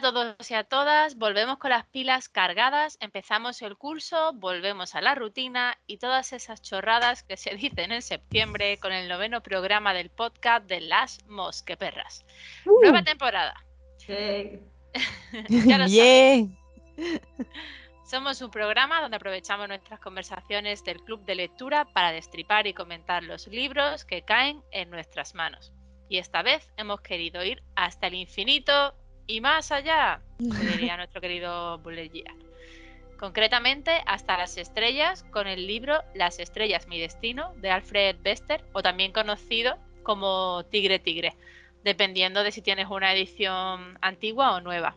a todos y a todas, volvemos con las pilas cargadas, empezamos el curso, volvemos a la rutina y todas esas chorradas que se dicen en septiembre con el noveno programa del podcast de Las Mosqueperras. Uh. Nueva temporada. Sí. Ya lo Bien. Somos un programa donde aprovechamos nuestras conversaciones del club de lectura para destripar y comentar los libros que caen en nuestras manos. Y esta vez hemos querido ir hasta el infinito y más allá, diría nuestro querido Bullet Gear. Concretamente hasta las estrellas con el libro Las estrellas, mi destino de Alfred Bester o también conocido como Tigre Tigre, dependiendo de si tienes una edición antigua o nueva.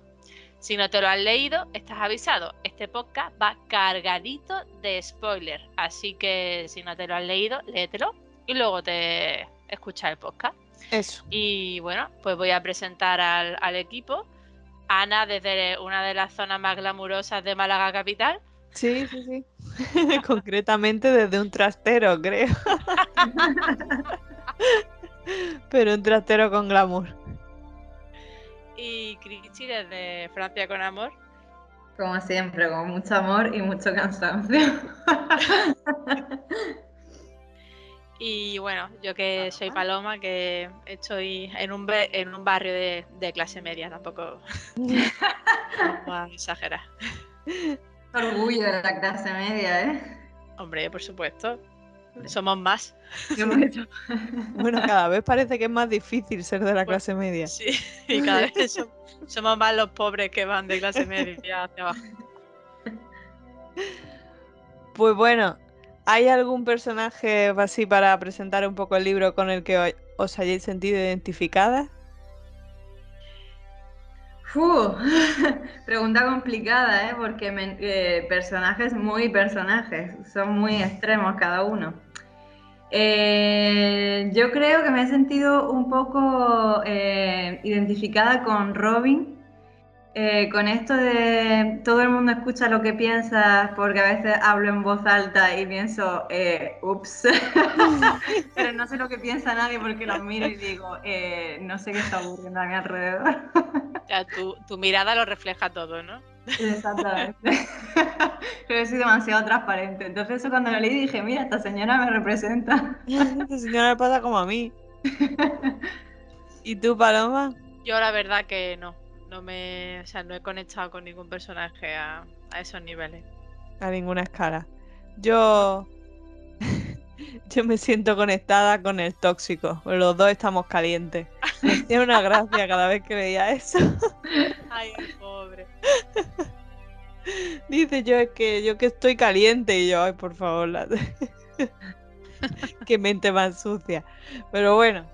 Si no te lo has leído, estás avisado. Este podcast va cargadito de spoiler. Así que si no te lo has leído, léetelo y luego te escucha el podcast. Eso. Y bueno, pues voy a presentar al, al equipo. Ana desde una de las zonas más glamurosas de Málaga Capital. Sí, sí, sí. Concretamente desde un trastero, creo. Pero un trastero con glamour. Y Cristi desde Francia con Amor. Como siempre, con mucho amor y mucho cansancio. Y bueno, yo que soy Paloma, que estoy en un, en un barrio de, de clase media, tampoco vamos a exagerar. Orgullo de la clase media, ¿eh? Hombre, por supuesto, somos más. Bueno, cada vez parece que es más difícil ser de la Bueno, clase media. Sí, y cada vez som- somos más los pobres que van de clase media hacia abajo. Pues bueno, ¿hay algún personaje así para presentar un poco el libro con el que os hayáis sentido identificada? Pregunta complicada, ¿eh? Porque eh, personajes muy personajes, son muy extremos cada uno. Eh, yo creo que me he sentido un poco eh, identificada con Robin, eh, con esto de todo el mundo escucha lo que piensas, porque a veces hablo en voz alta y pienso, eh, ups, pero no sé lo que piensa nadie porque los miro y digo, eh, no sé qué está ocurriendo a mi alrededor. O sea, tu, tu mirada lo refleja todo, ¿no? Exactamente. Pero sido demasiado transparente. Entonces eso cuando lo leí dije, mira, esta señora me representa. Esta señora le pasa como a mí. ¿Y tú, Paloma? Yo la verdad que no, no me, o sea, no he conectado con ningún personaje a, a esos niveles. A ninguna escala. Yo. Yo me siento conectada con el tóxico. Los dos estamos calientes. Me hacía una gracia cada vez que veía eso. Ay, pobre. Dice yo es que yo que estoy caliente y yo, ay, por favor, la... qué mente más sucia. Pero bueno,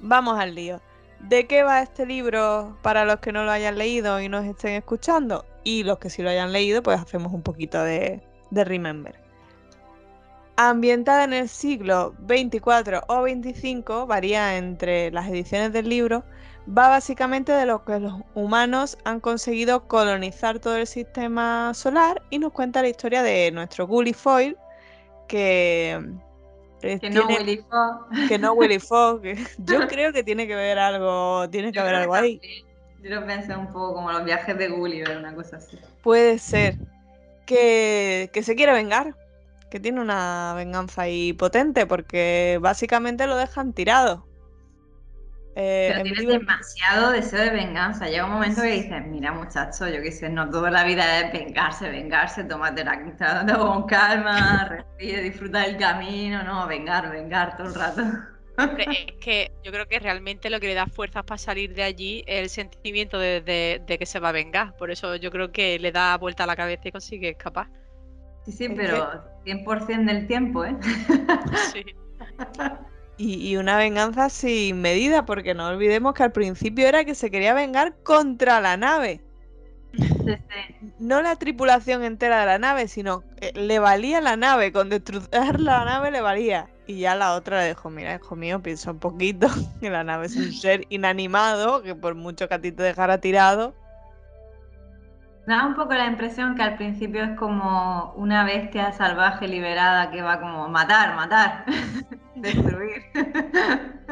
vamos al lío. ¿De qué va este libro para los que no lo hayan leído y nos estén escuchando? Y los que sí lo hayan leído, pues hacemos un poquito de, de remember. Ambientada en el siglo 24 o 25, varía entre las ediciones del libro, va básicamente de lo que los humanos han conseguido colonizar todo el sistema solar y nos cuenta la historia de nuestro Gullifoyle, que, eh, Que no Willy Fogg. que no Willy Fogg. Yo creo que tiene que ver algo, tiene que Yo haber algo ahí. Yo lo pensé un poco como los viajes de Gulliver, una cosa así. Puede ser que, que se quiere vengar, que tiene una venganza ahí potente, porque básicamente lo dejan tirado. Eh, Pero en tienes demasiado deseo de venganza. Llega un momento que dices, mira muchacho, yo qué sé, no toda la vida es vengarse, vengarse, tómate la todo con calma, respire, disfruta del camino, no, vengar, vengar todo el rato. Hombre, Es que yo creo que realmente lo que le da fuerzas para salir de allí es el sentimiento de, de- de que se va a vengar. Por eso yo creo que le da vuelta a la cabeza y consigue escapar. Sí, sí, pero 100% del tiempo, ¿eh? Sí. Y, y una venganza sin medida, porque no olvidemos que al principio era que se quería vengar contra la nave. Sí, sí. No la tripulación entera de la nave, sino eh, le valía la nave, con destrozar la nave le valía. Y ya la otra le dijo, mira, hijo mío, piensa un poquito, que la nave es un ser inanimado, que por mucho que a ti te dejara tirado, Da un poco la impresión que al principio es como una bestia salvaje liberada que va como matar, matar, destruir.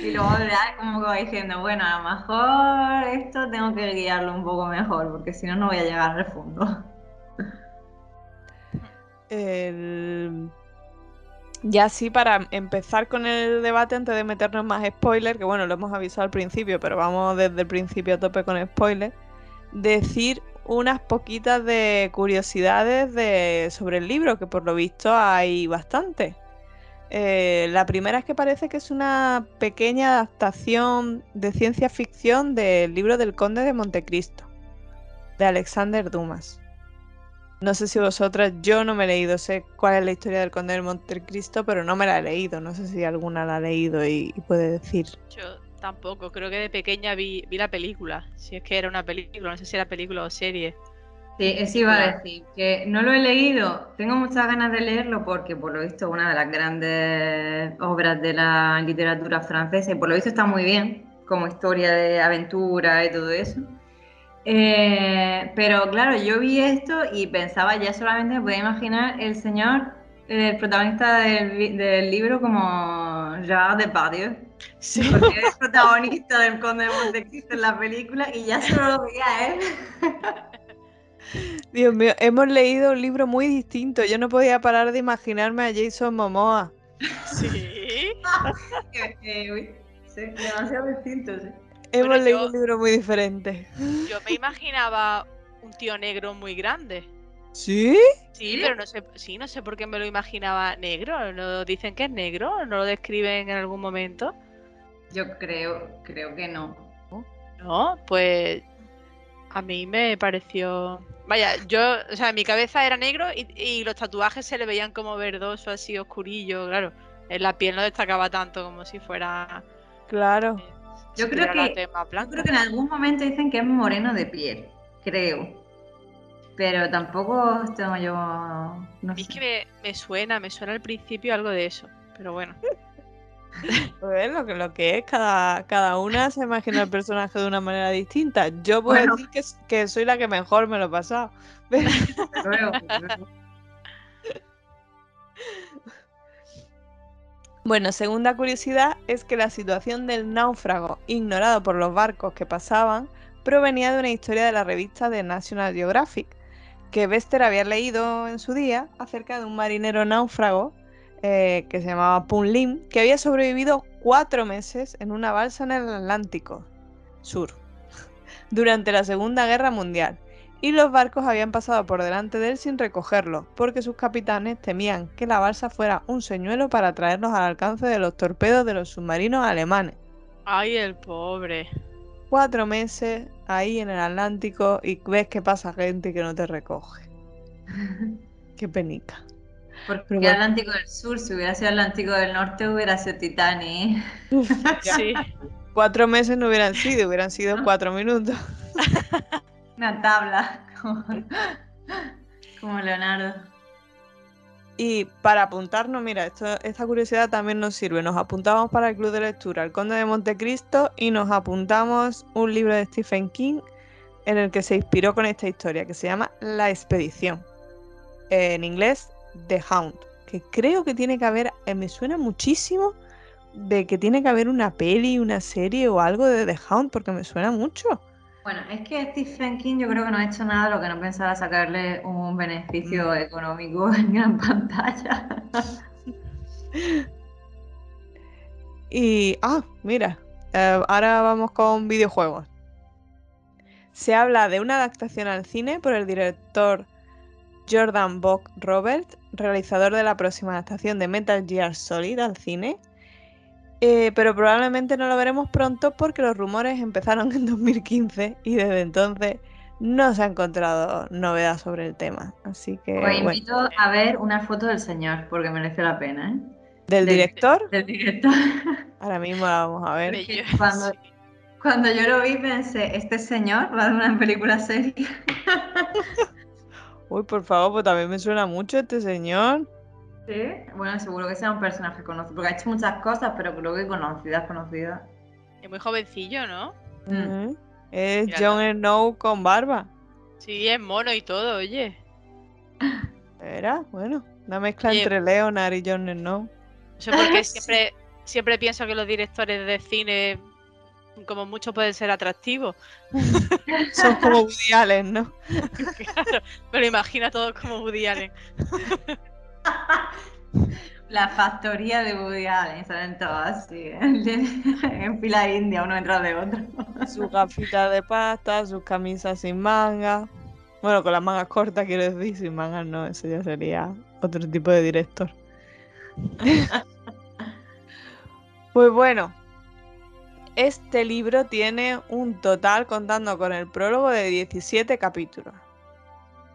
Y luego como que va diciendo, bueno, a lo mejor esto tengo que guiarlo un poco mejor, porque si no, no voy a llegar al fondo. El- Ya sí, para empezar con el debate, antes de meternos más spoilers, que bueno, lo hemos avisado al principio, pero vamos desde el principio a tope con spoilers, decir unas poquitas de curiosidades de... sobre el libro, que por lo visto hay bastante. Eh, la primera es que parece que es una pequeña adaptación de ciencia ficción del libro del Conde de Montecristo, de Alexander Dumas. No sé si vosotras, yo no me he leído, sé cuál es la historia del Conde de Montecristo, pero no me la he leído. No sé si alguna la ha leído y, y puede decir. Yo tampoco, creo que de pequeña vi, vi la película. Si es que era una película, no sé si era película o serie. Sí, eso iba a decir, que no lo he leído, tengo muchas ganas de leerlo porque por lo visto es una de las grandes obras de la literatura francesa y por lo visto está muy bien como historia de aventura y todo eso. Eh, pero claro, yo vi esto y pensaba ya solamente, me podía imaginar el señor, el protagonista del, del libro como Gerard Depardieu, Sí. porque es protagonista del Conde de Montecristo en la película y ya solo lo veía a él. Dios mío, hemos leído un libro muy distinto. Yo no podía parar de imaginarme a Jason Momoa. Sí. Sí, demasiado distinto, sí. Hemos Bueno, leído yo- un libro muy diferente. Yo me imaginaba un tío negro muy grande. ¿Sí? Sí, ¿Sí? pero no sé, sí, no sé por qué me lo imaginaba negro. ¿No dicen que es negro? ¿No lo describen en algún momento? Yo creo, creo que no. No, pues a mí me pareció. Vaya, yo, o sea, mi cabeza era negro y, y los tatuajes se le veían como verdoso, así oscurillo, claro. En la piel no destacaba tanto como si fuera. Claro. eh, Yo si creo la que- Yo creo que en algún momento dicen que es moreno de piel, creo. Pero tampoco tengo yo. No A mí es sé. que me, me suena, me suena al principio algo de eso. Pero bueno. Pues lo que, lo que es, cada, cada una se imagina el personaje de una manera distinta. Yo puedo Bueno. decir que, soy la que mejor me lo he pasado. Luego, luego. Bueno, segunda curiosidad es que la situación del náufrago ignorado por los barcos que pasaban provenía de una historia de la revista de National Geographic, que Bester había leído en su día acerca de un marinero náufrago eh, que se llamaba Pun Lim, que había sobrevivido cuatro meses en una balsa en el Atlántico Sur durante la Segunda Guerra Mundial. Y los barcos habían pasado por delante de él sin recogerlo, porque sus capitanes temían que la balsa fuera un señuelo para traerlos al alcance de los torpedos de los submarinos alemanes. Ay, el pobre. Cuatro meses ahí en el Atlántico y ves que pasa gente que no te recoge. Qué penica. Porque Pero bueno. Atlántico del Sur, si hubiera sido Atlántico del Norte, hubiera sido Titanic. Sí. Cuatro meses no hubieran sido, hubieran sido cuatro minutos. Una tabla, como, como Leonardo. Y para apuntarnos, mira, esto, esta curiosidad también nos sirve. Nos apuntamos para el club de lectura El Conde de Montecristo y nos apuntamos un libro de Stephen King en el que se inspiró con esta historia, que se llama La Expedición. En inglés, The Hound. Que creo que tiene que haber, eh, me suena muchísimo de que tiene que haber una peli, una serie o algo de The Hound, porque me suena mucho. Bueno, es que Stephen King yo creo que no ha hecho nada lo que no pensara sacarle un beneficio económico en gran pantalla. Y, ah, mira, eh, ahora vamos con videojuegos. Se habla de una adaptación al cine por el director Jordan Bock Robert, realizador de la próxima adaptación de Metal Gear Solid al cine. Eh, pero probablemente no lo veremos pronto porque los rumores empezaron en 2015 y desde entonces no se ha encontrado novedad sobre el tema. Así que, Os bueno, invito a ver una foto del señor, porque merece la pena, ¿eh? del del- director, Del director. ahora mismo la vamos a ver. Cuando-. Cuando yo lo vi pensé, este señor va a dar una película seria. Uy, por favor, pues también me suena mucho este señor. Sí. Bueno, seguro que sea un personaje conocido, porque ha hecho muchas cosas, pero creo que conocidas, conocidas. Es muy jovencillo, ¿no? Mm. Es Mira, Jon Snow con barba. Sí, es mono y todo, oye. Era, bueno, una mezcla Oye. entre Leonard y Jon Snow. No sé por qué siempre siempre pienso que los directores de cine como mucho pueden ser atractivos. Son como Woody Allen, ¿no? claro, me lo imagino todo como Woody Allen. La factoría de Woody Allen, salen todas así, en fila india, uno detrás de otro. Sus gafitas de pasta, sus camisas sin manga. Bueno, con las mangas cortas quiero decir, sin mangas no, eso ya sería otro tipo de director. pues bueno, este libro tiene un total, contando con el prólogo, de 17 capítulos.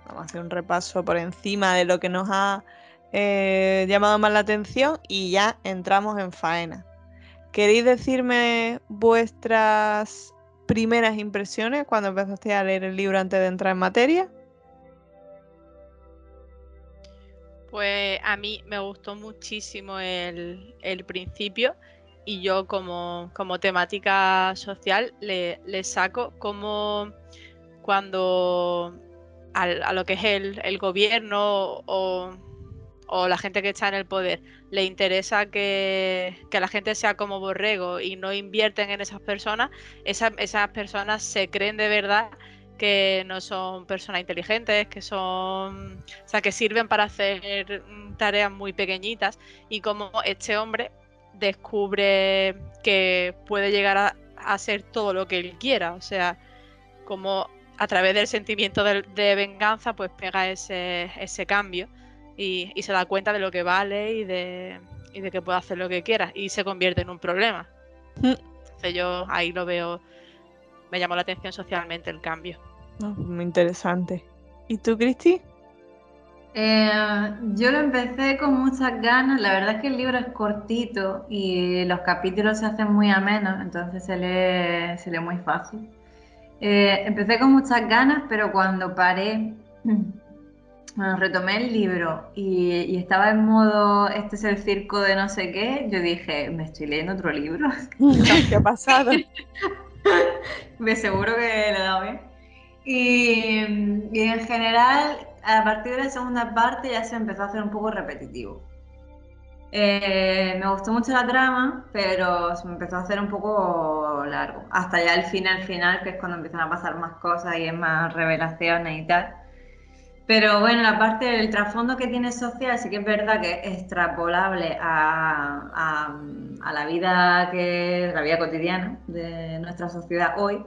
Vamos a hacer un repaso por encima de lo que nos ha eh, llamado más la atención y ya entramos en faena. ¿Queréis decirme vuestras primeras impresiones cuando empezaste a leer el libro antes de entrar en materia? Pues a mí me gustó muchísimo el, principio y yo como, temática social le, saco como cuando a, lo que es el, el gobierno o, o la gente que está en el poder le interesa que, la gente sea como borrego y no invierten en esas personas, esas personas se creen de verdad que no son personas inteligentes, que son, o sea, que sirven para hacer tareas muy pequeñitas y como este hombre descubre que puede llegar a, hacer todo lo que él quiera, o sea, como a través del sentimiento de, de venganza, pues pega ese, ese cambio y, se da cuenta de lo que vale y de, y de que puede hacer lo que quiera y se convierte en un problema. Mm. Entonces yo ahí lo veo, me llamó la atención socialmente el cambio. muy interesante. ¿Y tú, Cristi? Eh, yo lo empecé con muchas ganas, la verdad es que el libro es cortito y los capítulos se hacen muy amenos, entonces se lee, se lee muy fácil. Eh, empecé con muchas ganas, pero cuando paré bueno, retomé el libro y, estaba en modo, este es el circo de no sé qué, yo dije, me estoy leyendo otro libro. ¿Qué ha pasado? me seguro que le he dado bien. Y, en general, a partir de la segunda parte ya se empezó a hacer un poco repetitivo. Eh, me gustó mucho la trama, pero se me empezó a hacer un poco largo. Hasta ya el final final, que es cuando empiezan a pasar más cosas y es más revelaciones y tal. Pero bueno, la parte del trasfondo que tiene social sí que es verdad que es extrapolable a, la vida que la vida cotidiana de nuestra sociedad hoy.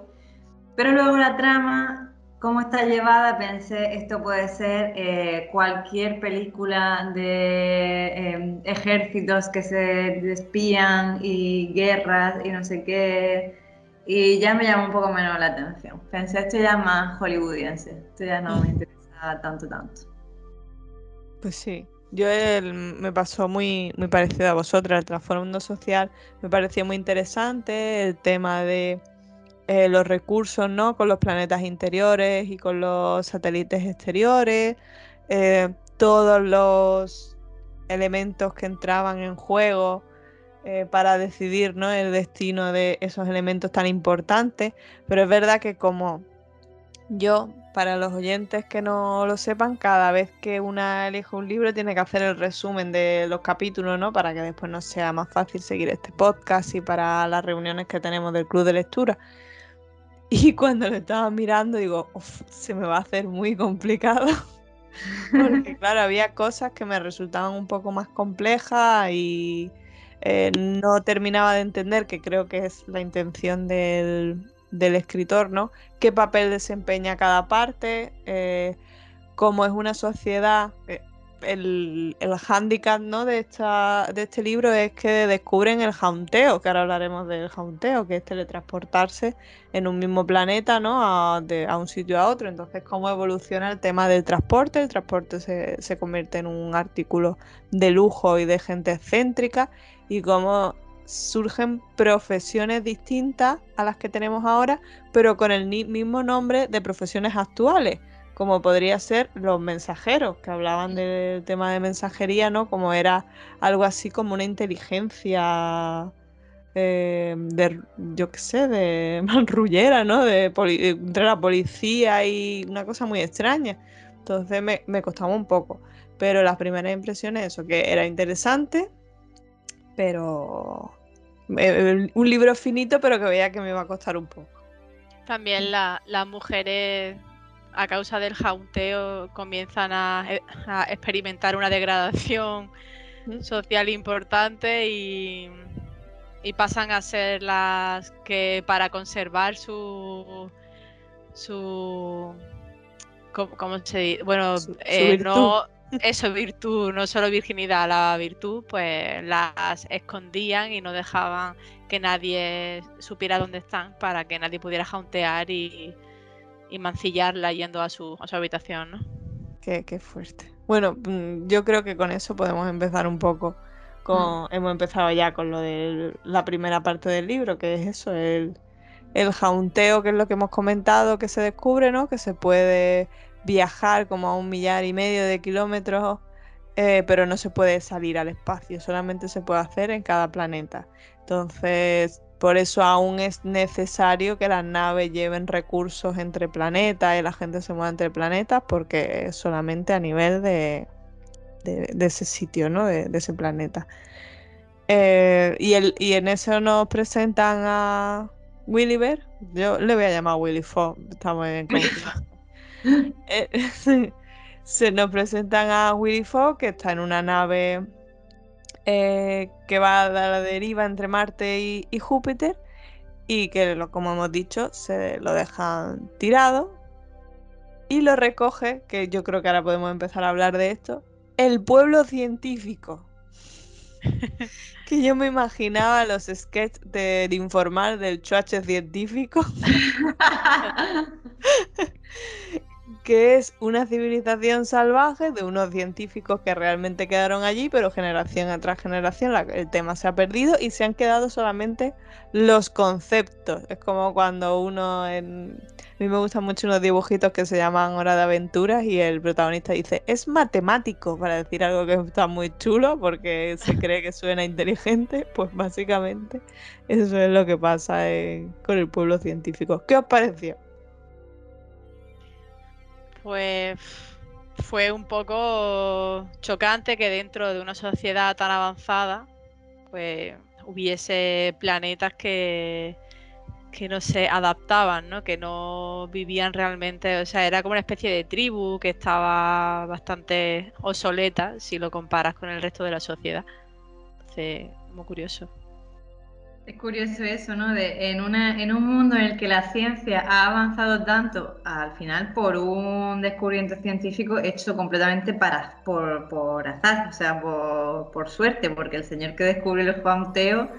Pero luego la trama, cómo está llevada, pensé esto puede ser eh, cualquier película de em, ejércitos que se despían y guerras y no sé qué. Y ya me llamó un poco menos la atención. Pensé esto ya más hollywoodiense, esto ya no me interesa tanto, tanto. Pues sí, yo me pasó muy, muy parecido a vosotras, el trasfondo social me pareció muy interesante, el tema de eh, los recursos, ¿no? Con los planetas interiores y con los satélites exteriores, eh, todos los elementos que entraban en juego eh, para decidir ¿no? el destino de esos elementos tan importantes, pero es verdad que como yo para los oyentes que no lo sepan, cada vez que una elige un libro tiene que hacer el resumen de los capítulos, ¿no? Para que después nos sea más fácil seguir este podcast y para las reuniones que tenemos del club de lectura. Y cuando lo estaba mirando digo, se me va a hacer muy complicado. Porque claro, había cosas que me resultaban un poco más complejas y eh, no terminaba de entender, que creo que es la intención del, del escritor, ¿no? ¿Qué papel desempeña cada parte? Eh, cómo es una sociedad. Eh, el, el hándicap ¿no? de, esta, de este libro es que descubren el jaunteo, que ahora hablaremos del jaunteo, que es teletransportarse en un mismo planeta ¿no? a, un sitio a otro. Entonces, cómo evoluciona el tema del transporte. El transporte se, se convierte en un artículo de lujo y de gente excéntrica y cómo surgen profesiones distintas a las que tenemos ahora, pero con el mismo nombre de profesiones actuales, como podría ser los mensajeros, que hablaban del tema de mensajería, ¿no? Como era algo así como una inteligencia eh, de, yo qué sé, de manrullera, ¿no? De entre la policía y una cosa muy extraña. Entonces me, me costaba un poco. Pero las primeras impresiones, eso, que era interesante, Pero eh, un libro finito, pero que veía que me iba a costar un poco. También la- las mujeres, a causa del jaunteo, comienzan a, e- a experimentar una degradación social importante y, y pasan a ser las que para conservar su su ¿cómo, cómo se dice? Bueno, Su- su eh, no eso virtud, no solo virginidad, la virtud, pues las escondían y no dejaban que nadie supiera dónde están para que nadie pudiera jauntear y, y mancillarla yendo a su, a su habitación, ¿no? Qué, qué fuerte. Bueno, mm, yo creo que con eso podemos empezar un poco. Con, Hemos empezado ya con lo de la primera parte del libro, que es eso, el, el jaunteo, que es lo que hemos comentado, que se descubre, ¿no? Que se puede viajar como a un millar y medio de kilómetros, eh, pero no se puede salir al espacio, solamente se puede hacer en cada planeta. Entonces, por eso aún es necesario que las naves lleven recursos entre planetas y la gente se mueva entre planetas, porque es solamente a nivel de, de- de ese sitio, ¿no? De, de ese planeta. Eh, y, el, y en eso nos presentan a Williver. Yo le voy a llamar Willy Fogg, estamos en confianza. Eh, se nos presentan a Willy Fogg, que está en una nave eh, que va a la deriva entre Marte y, y Júpiter, y que, lo- como hemos dicho, se lo dejan tirado y lo recoge, que yo creo que ahora podemos empezar a hablar de esto, el pueblo científico. que yo me imaginaba los sketches del informar del chuache científico. que es una civilización salvaje de unos científicos que realmente quedaron allí, pero generación tras generación el tema se ha perdido y se han quedado solamente los conceptos. Es como cuando uno en... A mí me gustan mucho unos dibujitos que se llaman Hora de Aventuras y el protagonista dice, es matemático, para decir algo que está muy chulo porque se cree que suena inteligente, pues básicamente eso es lo que pasa en- con el pueblo científico. ¿Qué os pareció? Pues fue un poco chocante que dentro de una sociedad tan avanzada, pues hubiese planetas que, que no se adaptaban, ¿no? Que no vivían realmente, o sea, era como una especie de tribu que estaba bastante obsoleta si lo comparas con el resto de la sociedad. Entonces, muy curioso. Es curioso eso, ¿no? De, en, una, en un mundo en el que la ciencia ha avanzado tanto, al final por un descubrimiento científico hecho completamente por, azar, o sea, por, suerte, porque el señor que descubrió el jaunteo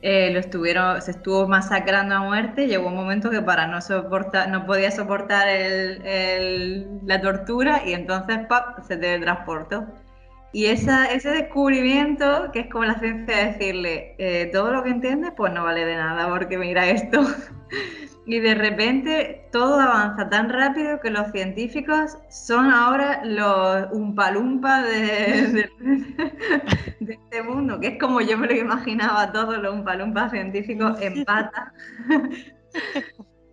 eh, lo estuvieron, se estuvo masacrando a muerte, llegó un momento que para no soportar, no podía soportar el- la tortura y entonces ¡pap! se teletransportó. Y esa, ese descubrimiento, que es como la ciencia de decirle, eh, todo lo que entiendes, pues no vale de nada, porque mira esto. y de repente todo avanza tan rápido que los científicos son ahora los umpalumpa de, de, de este mundo, que es como yo me lo imaginaba todos los umpalumpas científicos en pata.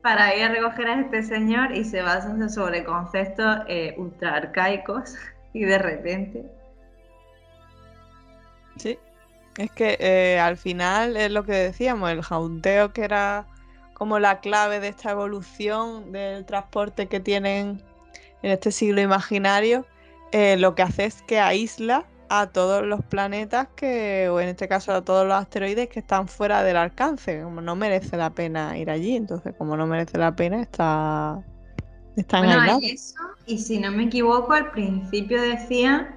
para ir a recoger a este señor y se basan sobre conceptos eh, ultra arcaicos y de repente Sí, es que eh, al final es lo que decíamos, el jaunteo que era como la clave de esta evolución del transporte que tienen en este siglo imaginario, eh, lo que hace es que aísla a todos los planetas que, o en este caso a todos los asteroides que están fuera del alcance, como no merece la pena ir allí, entonces como no merece la pena está, están Bueno, aislados. eso, y si no me equivoco, al principio decían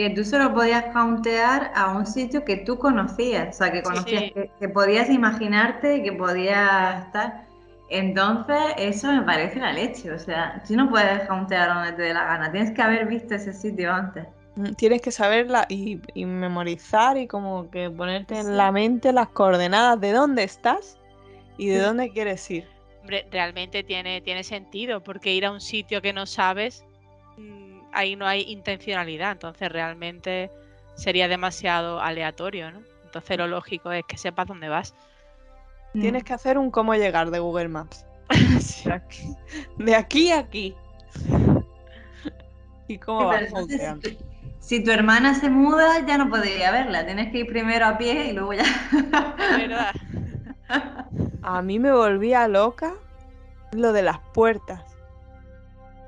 que tú solo podías countear a un sitio que tú conocías, o sea, que conocías, Sí. que, que podías imaginarte y que podías estar. Entonces, eso me parece la leche, o sea, tú no puedes countear donde te dé la gana, tienes que haber visto ese sitio antes. Mm, Tienes que saberla y, y memorizar y como que ponerte en Sí. la mente las coordenadas de dónde estás y de Sí. dónde quieres ir. Hombre, realmente tiene, tiene sentido, porque ir a un sitio que no sabes, mm, ahí no hay intencionalidad, entonces realmente sería demasiado aleatorio, ¿no? Entonces lo lógico es que sepas dónde vas. Tienes que hacer un cómo llegar de Google Maps. De aquí, de aquí a aquí. ¿Y cómo Sí, vas entonces, si tu hermana se muda, ya no podría verla. Tienes que ir primero a pie y luego ya. Es verdad. A mí me volvía loca lo de las puertas.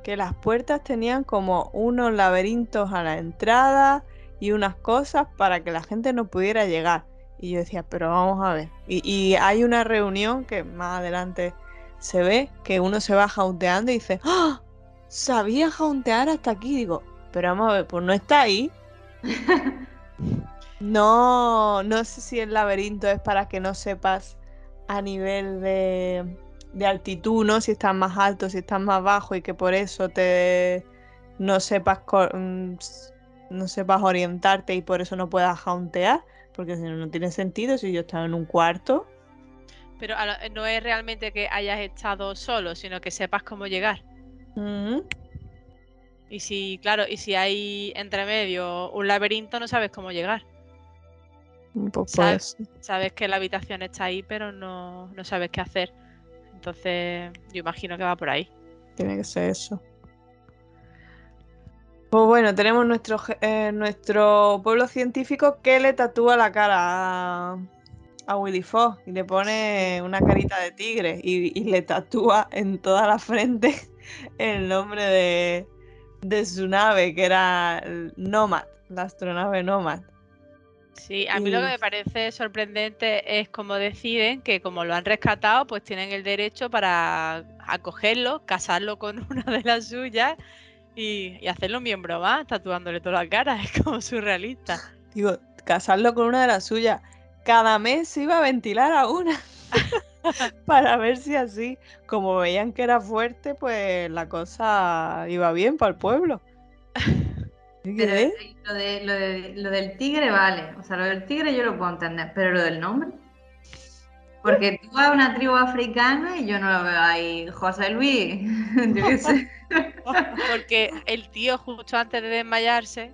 Que las puertas tenían como unos laberintos a la entrada y unas cosas para que la gente no pudiera llegar. Y yo decía, pero vamos a ver. Y, y hay una reunión que más adelante se ve que uno se va jaunteando y dice, ¡Ah! Sabía jauntear hasta aquí. Digo, pero vamos a ver, pues no está ahí. No, no sé si el laberinto es para que no sepas a nivel de, de altitud, ¿no? Si estás más alto, si estás más bajo y que por eso te no sepas mm, no sepas orientarte y por eso no puedas jauntear, porque si no no tiene sentido si yo estaba en un cuarto. Pero lo- no es realmente que hayas estado solo, sino que sepas cómo llegar. Ujú. Y si, claro, y si hay entre medio un laberinto, no sabes cómo llegar. Pues ¿Sabes? pues, Sabes que la habitación está ahí, pero no, no sabes qué hacer. Entonces, yo imagino que va por ahí. tiene que ser eso. Pues bueno, tenemos nuestro, eh, nuestro pueblo científico que le tatúa la cara a, a Willy Fox y le pone una carita de tigre y, y le tatúa en toda la frente el nombre de, de su nave, que era el Nomad, la astronave Nomad. Sí, a mí lo que me parece sorprendente es cómo deciden que como lo han rescatado, pues tienen el derecho para acogerlo, casarlo con una de las suyas y, y hacerlo miembro más, tatuándole toda la cara. Es como surrealista. Digo, casarlo con una de las suyas. Cada mes se iba a ventilar a una. para ver si así, como veían que era fuerte, pues la cosa iba bien para el pueblo. ¿Y Pero lo, de, lo, de- lo del tigre vale. O sea, lo del tigre yo lo puedo entender, pero lo del nombre. Porque tú vas a una tribu africana y yo no lo veo ahí. José Luis, yo qué sé. Porque el tío justo antes de desmayarse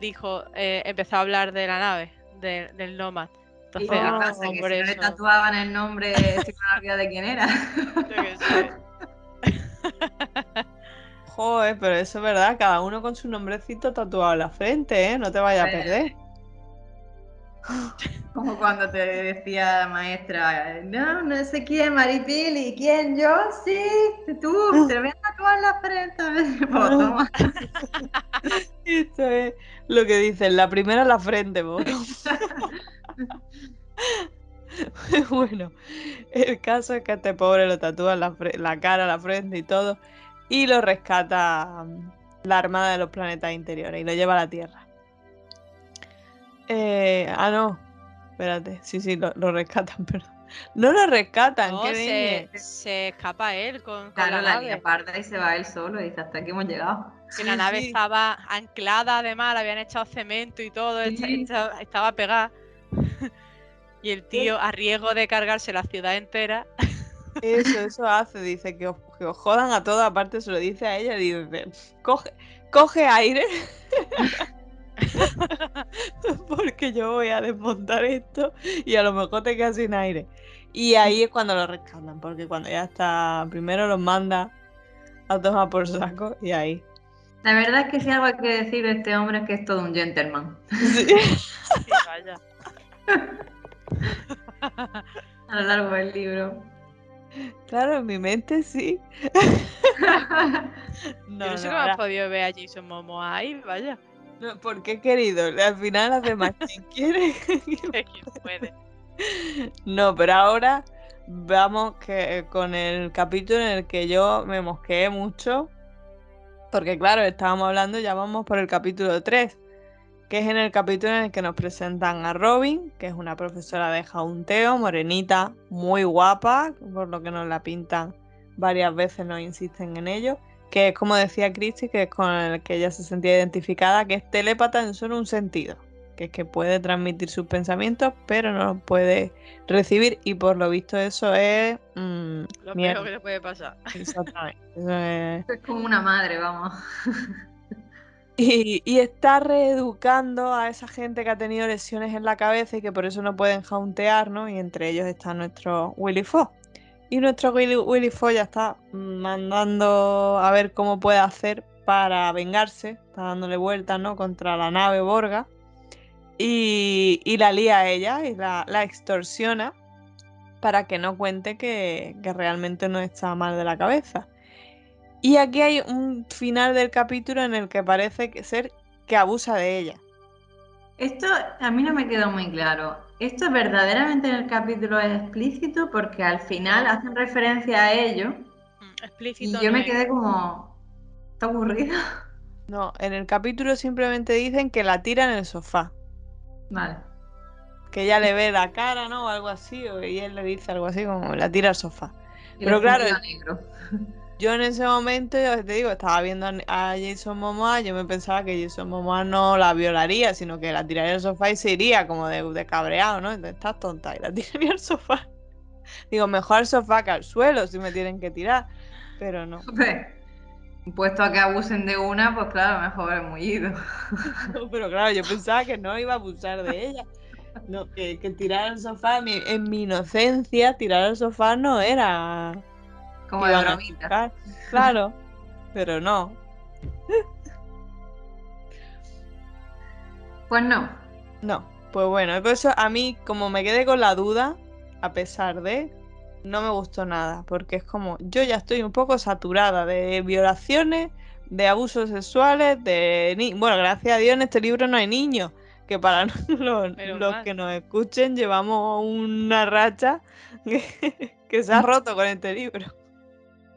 dijo, eh, empezó a hablar de la nave, de- del Nomad. ¿Y Entonces, qué a lo pasa? Que por si no le tatuaban el nombre, se me olvidado de quién era. yo qué sé. Joder, pero eso es verdad, cada uno con su nombrecito tatuado en la frente, ¿eh? No te vayas a perder. Como cuando te decía la maestra, no, no sé quién, Maripili, ¿quién? Yo, sí, tú, te voy a tatuar la frente. Pues toma. Esto es lo que dicen, la primera en la frente, bueno, el caso es que a este pobre lo tatúan la, la cara, la frente y todo, y lo rescata mm, la Armada de los Planetas Interiores y lo lleva a la Tierra. Eh, ah, no, espérate, sí, sí, lo, lo rescatan, perdón. No lo rescatan, No, qué se, se escapa él con, con Claro, la la nave. y se va él solo y dice, hasta aquí hemos llegado. Que la Sí, nave sí. estaba anclada, además, le habían echado cemento y todo, esta- Sí. esta- estaba pegada. y el tío, a riesgo de cargarse la ciudad entera, Eso, eso hace, dice que os, que os jodan a todos, aparte se lo dice a ella, dice, coge, coge aire, porque yo voy a desmontar esto y a lo mejor te quedas sin aire. Y ahí es cuando lo rescatan, porque cuando ya está, primero los manda a tomar por saco y ahí. La verdad es que si algo hay que decir de este hombre es que es todo un gentleman. Sí. sí, vaya. A lo largo del libro. Claro, en mi mente sí. No, Yo no sé cómo has podido ver a Jason Momoa ahí, vaya. no, porque he querido, al final hace más quien quiere. ¿Quién puede? No, pero ahora vamos que con el capítulo en el que yo me mosqueé mucho. Porque claro, estábamos hablando, ya vamos por el capítulo 3, que es en el capítulo en el que nos presentan a Robin, que es una profesora de jaunteo, morenita, muy guapa, por lo que nos la pintan varias veces, nos insisten en ello, que es como decía Christy, que es con el que ella se sentía identificada, que es telépata en solo un sentido, que es que puede transmitir sus pensamientos, pero no los puede recibir, y por lo visto eso es... mm, Lo mierda. peor que le puede pasar. Exactamente. Eso es- Es como una madre, vamos. Y, está reeducando a esa gente que ha tenido lesiones en la cabeza y que por eso no pueden jauntear, ¿no? Y entre ellos está nuestro Willy Fox. Y nuestro Willy, Willy ya está mandando a ver cómo puede hacer para vengarse, está dándole vueltas, ¿no? Contra la nave Borga. Y, y la lía a ella y la, la extorsiona para que no cuente que, que realmente no está mal de la cabeza. Y aquí hay un final del capítulo en el que parece que ser que abusa de ella. Esto a mí no me quedó muy claro. ¿Esto verdaderamente en el capítulo es explícito? Porque al final hacen referencia a ello. Mm, Explícito. Y yo no me es. quedé como. ¿Está aburrido? No, en el capítulo simplemente dicen que la tira en el sofá. Vale. Que ella le ve la cara, ¿no? O algo así, o- y él le dice algo así como la tira al sofá. Y Pero claro, negro. Yo en ese momento, yo te digo, estaba viendo a Jason Momoa, yo me pensaba que Jason Momoa no la violaría, sino que la tiraría al sofá y se iría como de, de cabreado, ¿no? Entonces, Estás tonta y la tiraría al sofá. Digo, mejor al sofá que al suelo si me tienen que tirar, pero no. Puesto a que abusen de una, pues claro, mejor el mullido. No, Pero claro, yo pensaba que no iba a abusar de ella. No, que, que tirar al sofá, mi- en mi inocencia, tirar al sofá no era. Como de bromita. Claro, pero no. Pues no. No, pues bueno, por eso a mí, como me quedé con la duda, a pesar de, no me gustó nada, porque es como, yo ya estoy un poco saturada de violaciones, de abusos sexuales, de... ni- Bueno, gracias a Dios en este libro no hay niños, que para los, que nos escuchen llevamos una racha que, que se ha roto con este libro.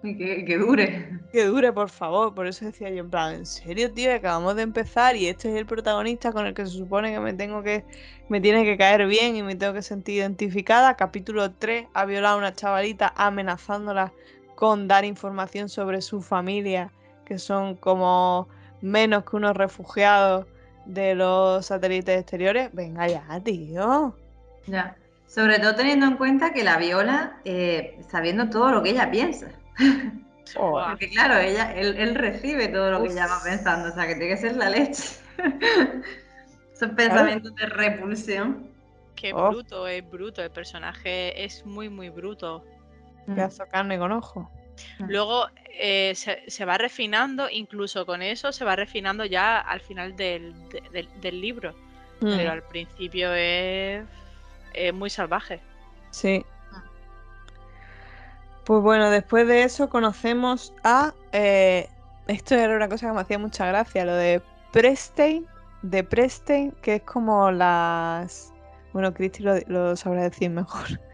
Que dure. Que dure, por favor. Por eso decía yo, en plan, ¿en serio, tío? Acabamos de empezar y este es el protagonista con el que se supone que me tengo que. me tiene que caer bien y me tengo que sentir identificada. Capítulo 3 ha violado a una chavalita amenazándola con dar información sobre su familia, que son como menos que unos refugiados de los satélites exteriores. Venga ya, tío. Ya. Sobre todo teniendo en cuenta que la viola eh, sabiendo todo lo que ella piensa. Porque claro, ella, él, él recibe todo lo que Uf. ella va pensando, o sea que tiene que ser la leche. Esos pensamientos de repulsión. Qué Oh. bruto, es bruto. El personaje es muy, muy bruto. Pedazo carne con ojo. Luego eh, se, se va refinando, incluso con eso se va refinando ya al final del, de- del- del libro. Mm, Pero al principio es, es muy salvaje. Sí. Pues bueno, después de eso conocemos a. eh, esto era una cosa que me hacía mucha gracia, lo de Prestein, de Prestein, que es como las. Bueno, Cristi lo, lo sabrá decir mejor.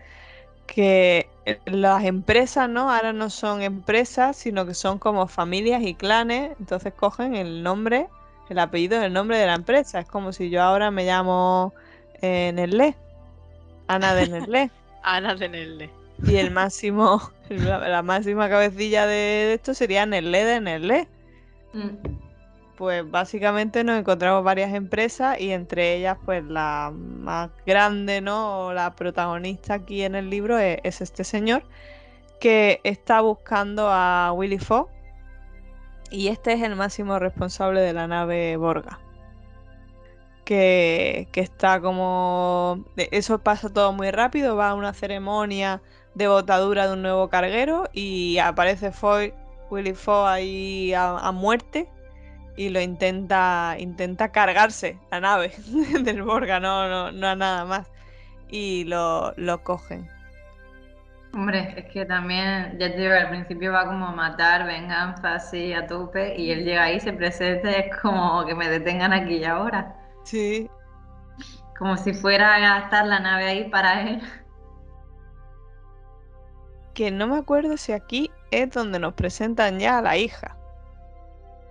Que las empresas, ¿no? Ahora no son empresas, sino que son como familias y clanes. Entonces cogen el nombre, el apellido del nombre de la empresa. Es como si yo ahora me llamo eh, Nerlé. Ana de Nerlé. Ana de Nelle. Y el máximo, la, la máxima cabecilla de, esto sería Nerlé de Nerlé. Mm. Pues básicamente nos encontramos varias empresas y entre ellas, pues la más grande, ¿no? O la protagonista aquí en el libro es, es este señor que está buscando a Willy Fogg y este es el máximo responsable de la nave Borga. Que, que está como... Eso pasa todo muy rápido, va a una ceremonia de botadura de un nuevo carguero y aparece Foy, Willy Fogg ahí a, a muerte y lo intenta intenta cargarse la nave del Borga, no, no, no a nada más. Y lo, lo cogen. Hombre, es que también, ya te digo, al principio va como a matar, venganza así a tope, y él llega ahí, se presenta es como que me detengan aquí y ahora. Sí, Como si fuera a gastar la nave ahí para él. Que no me acuerdo si aquí es donde nos presentan ya a la hija.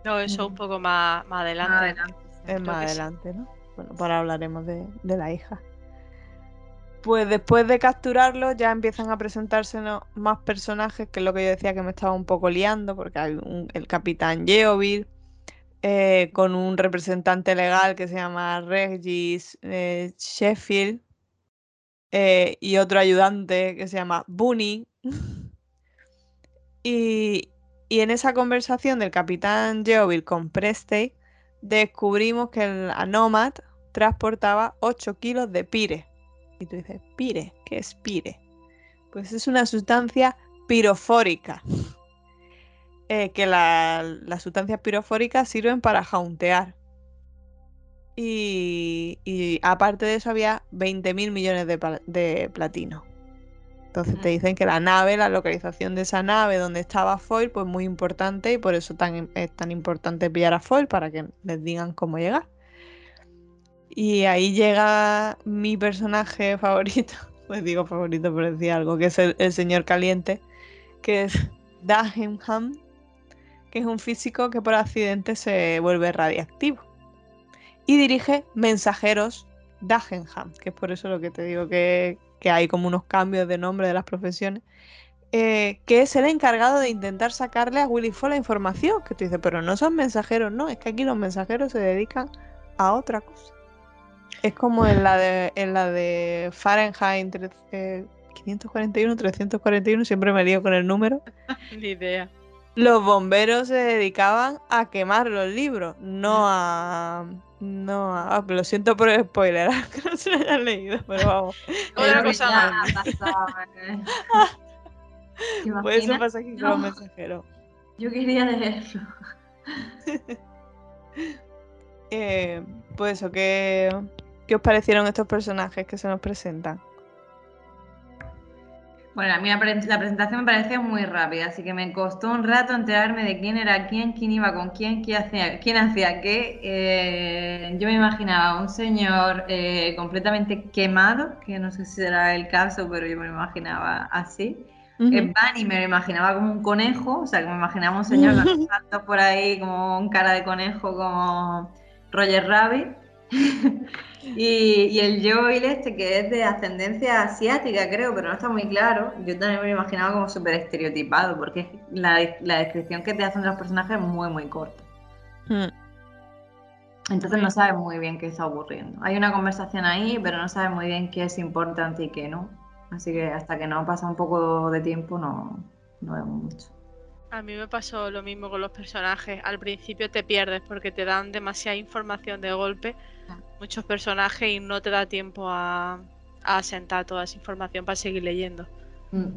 No, eso un poco más, más adelante. Más adelante. Es más sí. adelante, ¿no? Bueno, ahora hablaremos de, de la hija. Pues después de capturarlo ya empiezan a presentársenos más personajes, que es lo que yo decía que me estaba un poco liando, porque hay un- el capitán Geovil, eh, con un representante legal que se llama Regis eh, Sheffield, eh, y otro ayudante que se llama Bunny. Y, en esa conversación del capitán Geovil con Prestey, descubrimos que el Nomad transportaba 8 kilos de pire. Y tú dices, ¿pire? ¿Qué es pire? Pues es una sustancia pirofórica. eh, que la- las sustancias pirofóricas sirven para jauntear. Y, aparte de eso había 20.000 millones de platino. Entonces te Mm. dicen que la nave, la localización de esa nave donde estaba Foil, pues muy importante y por eso tan, es tan importante pillar a Foil para que les digan cómo llegar. Y ahí llega mi personaje favorito, pues digo favorito por decir algo, que es el, el señor caliente, que es Dagenham, que es un físico que por accidente se vuelve radiactivo. Y dirige Mensajeros Dagenham, que es por eso lo que te digo que, que hay como unos cambios de nombre de las profesiones, eh, que es el encargado de intentar sacarle a Willy Fogg la información, que tú dices, pero no son mensajeros, no, es que aquí los mensajeros se dedican a otra cosa. Es como en la de, en la de Fahrenheit eh, 541, 341, siempre me lío con el número. Ni idea. Los bomberos se dedicaban a quemar los libros, no a. No a. ah, Lo siento por el spoiler, que no se lo hayan leído, pero vamos. Otra que cosa más. ¿eh? ¿Te Pues eso pasa aquí con No. los mensajeros. Yo quería leerlo. Eh, pues eso, ¿qué, ¿qué os parecieron estos personajes que se nos presentan? Bueno, a mí la, pre- la presentación me pareció muy rápida, así que me costó un rato enterarme de quién era quién, quién iba con quién, quién hacía, quién hacía qué. Eh, yo me imaginaba un señor eh, completamente quemado, que no sé si será el caso, pero yo me lo imaginaba así. Eh, Bunny me lo imaginaba como un conejo, o sea, que me imaginaba un señor saltos por ahí como un cara de conejo, como Roger Rabbit. y, y el Joel este, que es de ascendencia asiática, creo, pero no está muy claro. Yo también me lo imaginaba como súper estereotipado, porque la, la descripción que te hacen de los personajes es muy, muy corta. Mm, Entonces no sabes muy bien qué está ocurriendo. Hay una conversación ahí, pero no sabes muy bien qué es importante y qué no. Así que hasta que no pasa un poco de tiempo no, no vemos mucho. A mí me pasó lo mismo con los personajes. Al principio te pierdes porque te dan demasiada información de golpe, Ah. muchos personajes y no te da tiempo a, a asentar toda esa información para seguir leyendo. Mm.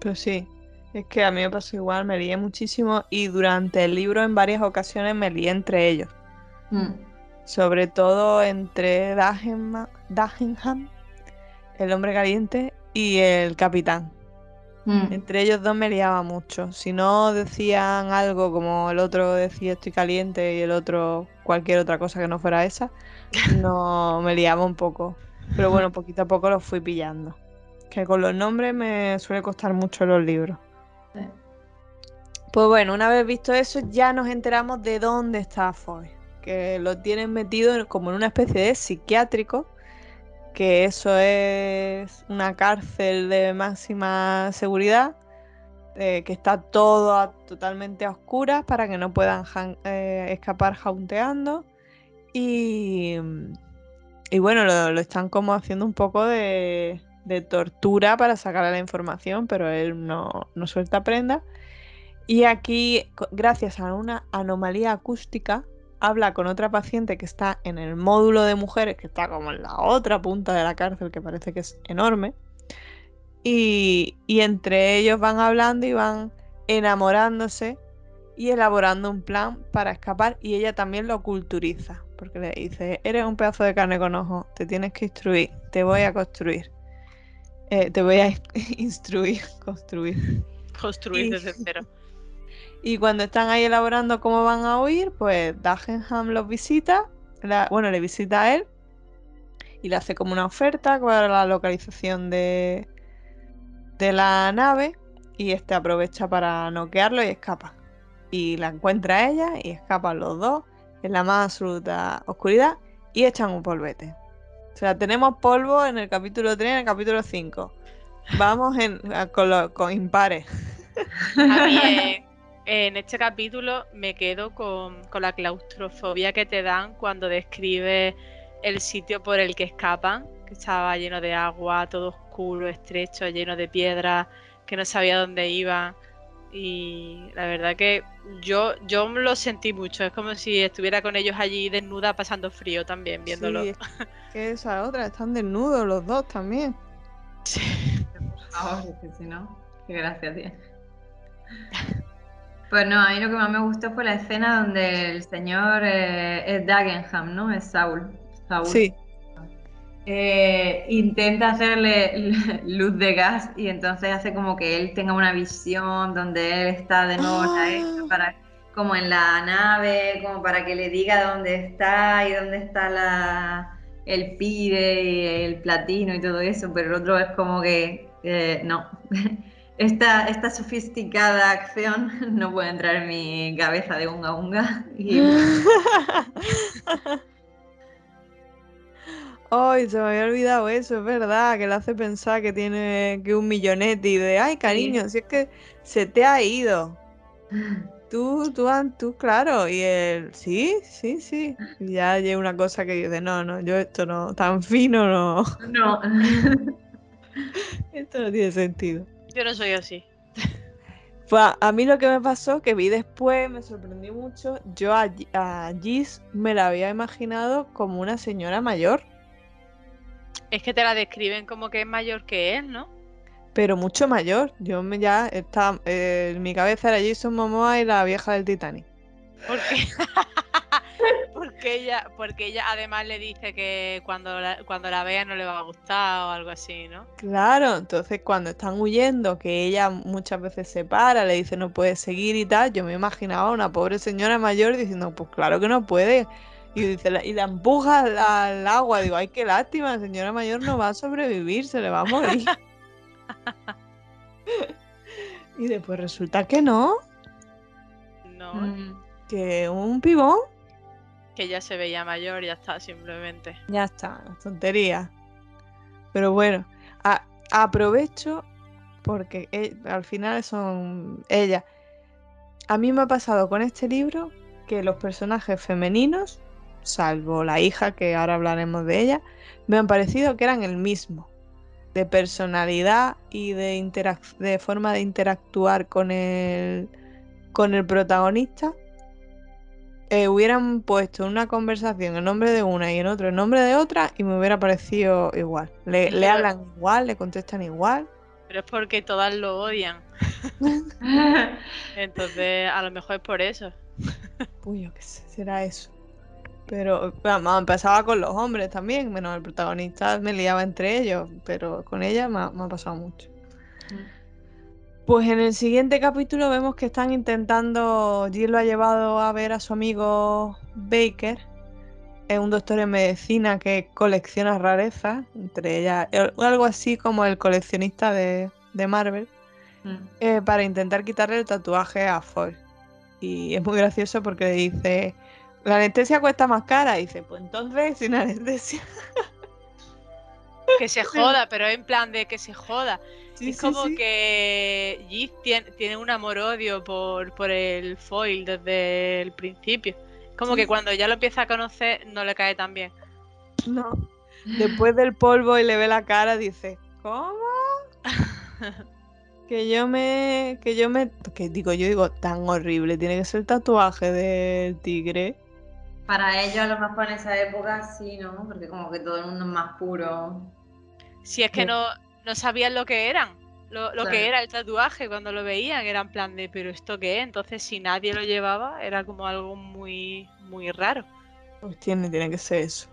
Pues sí, es que a mí me pasó igual, me lié muchísimo y durante el libro en varias ocasiones me lié entre ellos. Mm. Sobre todo entre Dagenham, el hombre caliente, y el capitán. Mm. Entre ellos dos me liaba mucho. Si no decían algo como el otro decía estoy caliente y el otro cualquier otra cosa que no fuera esa, no me liaba un poco. Pero bueno, poquito a poco los fui pillando. Que con los nombres me suele costar mucho los libros. Sí. Pues bueno, una vez visto eso, ya nos enteramos de dónde está Foy. Que lo tienen metido como en una especie de psiquiátrico, que eso es una cárcel de máxima seguridad, eh, que está todo totalmente a oscuras para que no puedan eh, escapar jaunteando. Y, bueno, lo, están como haciendo un poco de, de tortura para sacarle la información, pero él no, no suelta prenda. Y aquí, gracias a una anomalía acústica, habla con otra paciente que está en el módulo de mujeres, que está como en la otra punta de la cárcel, que parece que es enorme. Y, y entre ellos van hablando y van enamorándose y elaborando un plan para escapar. Y ella también lo culturiza, porque le dice, eres un pedazo de carne con ojos, te tienes que instruir, te voy a construir. Eh, te voy a instruir, construir. Construir Y- desde cero. Y cuando están ahí elaborando cómo van a huir, pues Dagenham los visita, bueno, le visita a él y le hace como una oferta para la localización de, de la nave y este aprovecha para noquearlo y escapa. Y la encuentra ella y escapan los dos en la más absoluta oscuridad y echan un polvete. O sea, tenemos polvo en el capítulo 3 y en el capítulo 5. Vamos con, los- impares. En, este capítulo me quedo con, con la claustrofobia que te dan cuando describe el sitio por el que escapan, que estaba lleno de agua, todo oscuro, estrecho, lleno de piedras, que no sabía dónde iban. Y la verdad que yo, yo lo sentí mucho, es como si estuviera con ellos allí desnuda pasando frío también viéndolo. Sí, que esa otra, están desnudos los dos también. Por favor, es que si no, qué gracia tiene. Pues no, a mí lo que más me gustó fue la escena donde el señor eh, es Dagenham, ¿no? Es Saul. Saúl. Sí. Eh, intenta hacerle luz de gas y entonces hace como que él tenga una visión donde él está de nuevo Ah. para, como en la nave, como para que le diga dónde está y dónde está la, el pide y el platino y todo eso, pero el otro es como que eh, no. Esta, esta sofisticada acción no puede entrar en mi cabeza de unga unga. Y Ay, se me había olvidado eso, es verdad, que le hace pensar que tiene que un millonete y de, ay, cariño, si es que se te ha ido. Tú, tú, tú, claro, y él, sí, sí, sí. Y ya hay una cosa que dice, no, no, yo esto no, tan fino no, no. esto no tiene sentido. Yo no soy así. Pues a, a mí lo que me pasó, que vi después, me sorprendí mucho, yo a, Gi- a Gis me la había imaginado como una señora mayor, Es que te la describen como que es mayor que él, ¿no? pero mucho mayor. Yo me ya está, eh, en mi cabeza era Jason Momoa y la vieja del Titanic. Porque, porque ella, porque ella además le dice que cuando la, cuando la vea no le va a gustar o algo así, ¿no? Claro, entonces cuando están huyendo, que ella muchas veces se para, le dice no puede seguir y tal, yo me imaginaba a una pobre señora mayor diciendo, pues claro que no puede. Y dice, la- y la empuja al, al agua, digo, ay, qué lástima, la señora mayor no va a sobrevivir, se le va a morir. y después resulta que no, No, Mm. que un pibón, que ya se veía mayor, ya está, simplemente. ya está, tontería. Pero bueno, aprovecho porque e- al final son ella. A mí me ha pasado con este libro que los personajes femeninos, salvo la hija, que ahora hablaremos de ella, me han parecido que eran el mismo. De personalidad y de, de forma de interactuar con el, con el protagonista. Eh, hubieran puesto en una conversación el nombre de una y en otro el nombre de otra y me hubiera parecido igual. Le, le Pero- hablan igual, le contestan igual. Pero es porque todas lo odian. Entonces, a lo mejor es por eso. Uy, yo qué sé, será eso. Pero vamos, empezaba con los hombres también, menos el protagonista me liaba entre ellos, pero con ella me ha, me ha pasado mucho. Pues en el siguiente capítulo vemos que están intentando, Jill lo ha llevado a ver a su amigo Baker, es un doctor en medicina que colecciona rarezas, entre ellas eh, algo así como el coleccionista de, de Marvel, Mm. eh, para intentar quitarle el tatuaje a Foy. Y es muy gracioso porque le dice, la anestesia cuesta más cara, y dice, pues entonces sin anestesia. Que se joda, pero en plan de que se joda. Sí, es sí, como sí. que Jis tiene, tiene un amor-odio por, por el foil desde el principio. Es como Sí. que cuando ya lo empieza a conocer no le cae tan bien. No. Después del polvo y le ve la cara, dice, ¿cómo? que yo me. Que yo me. Que digo, yo digo, tan horrible. Tiene que ser el tatuaje del tigre. Para ellos a lo mejor en esa época sí, ¿no? Porque como que todo el mundo es más puro. Si es que no, no sabían lo que eran, lo, lo Claro. que era el tatuaje cuando lo veían, era en plan de, pero ¿esto qué es? Entonces si nadie lo llevaba, era como algo muy, muy raro. Pues tiene, tiene que ser eso.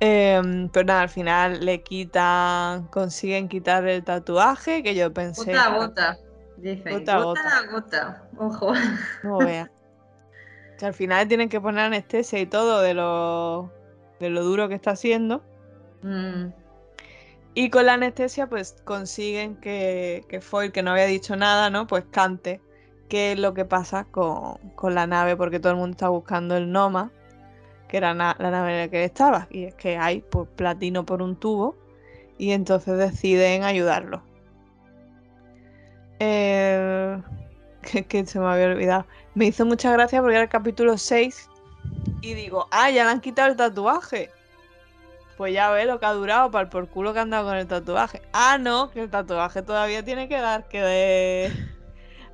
Em, pero nada, al final le quitan. Consiguen quitar el tatuaje. Que yo pensé. Gota a gota, dicen. Gota a Gota a gota. Ojo. No veas. Que al final tienen que poner anestesia y todo de lo, de lo duro que está haciendo. Mm. Y con la anestesia, pues consiguen que, que Foyle, que no había dicho nada, ¿no? Pues cante qué es lo que pasa con, con la nave, porque todo el mundo está buscando el Noma, que era la nave en la que estaba. Y es que hay pues, platino por un tubo, y entonces deciden ayudarlo. Eh, que, que se me había olvidado. Me hizo mucha gracia porque era el capítulo 6 y digo, ah, ya le han quitado el tatuaje. Pues ya ve lo que ha durado para el por culo que han dado con el tatuaje. Ah, no, que el tatuaje todavía tiene que dar que de...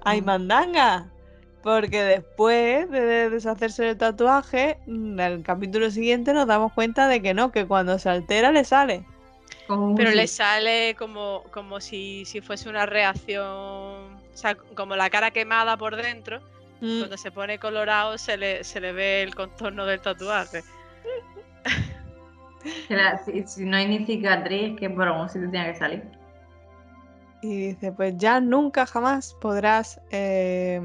Hay Mm. mandanga. Porque después de de deshacerse del tatuaje, en el capítulo siguiente nos damos cuenta de que no, que cuando se altera le sale. Pero le sale como, como si, si fuese una reacción sea, como la cara quemada por dentro, Mm, cuando se pone colorado se le, se le ve el contorno del tatuaje. La- si, si no hay ni cicatriz, que por algún sitio tiene que salir. Y dice, pues ya nunca jamás podrás eh,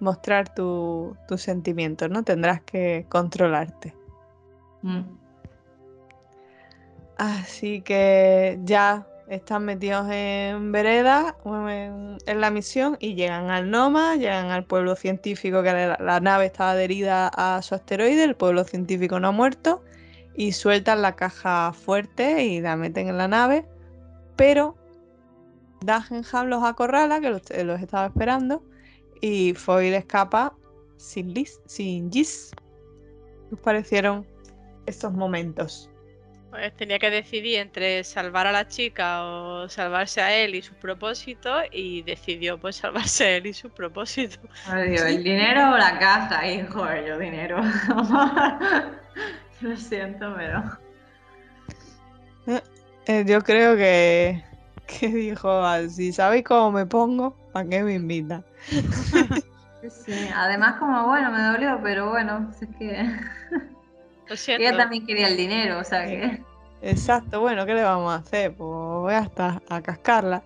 mostrar tu- tus sentimientos, ¿no? Tendrás que controlarte. Mm. Así que ya están metidos en vereda en, en la misión y llegan al Noma, llegan al pueblo científico que la, la nave estaba adherida a su asteroide, el pueblo científico no ha muerto y sueltan la caja fuerte y la meten en la nave, pero Dagenham los acorrala, que los, los estaba esperando, y Foyle escapa sin Liz, sin Gis. ¿Qué os parecieron estos momentos? Pues tenía que decidir entre salvar a la chica o salvarse a él y sus propósitos y decidió pues salvarse a él y sus propósitos. Ay, Dios, ¿El dinero o la caja? Hijo, yo dinero. Lo siento, pero. Eh, yo creo que, que dijo, "Ah, si sabéis cómo me pongo, ¿para qué me invitan? Sí, además, como bueno, me dolió, pero bueno, es que Lo siento. ella también quería el dinero, o sea que. Exacto, bueno, ¿qué le vamos a hacer? Pues voy hasta a cascarla.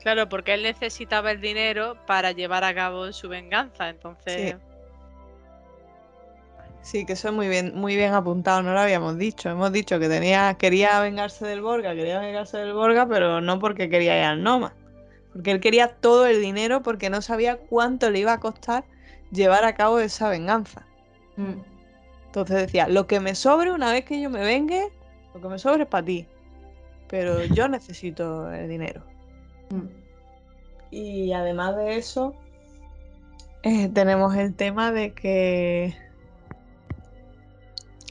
Claro, porque él necesitaba el dinero para llevar a cabo su venganza, entonces... Sí. Sí, que eso es muy bien, muy bien apuntado, no lo habíamos dicho. Hemos dicho que tenía, quería vengarse del Borga, quería vengarse del Borga, pero no porque quería ir al Noma. Porque él quería todo el dinero porque no sabía cuánto le iba a costar llevar a cabo esa venganza. Mm. Entonces decía, lo que me sobre una vez que yo me vengue, lo que me sobre es para ti. Pero yo necesito el dinero. Mm. Y además de eso, eh, tenemos el tema de que.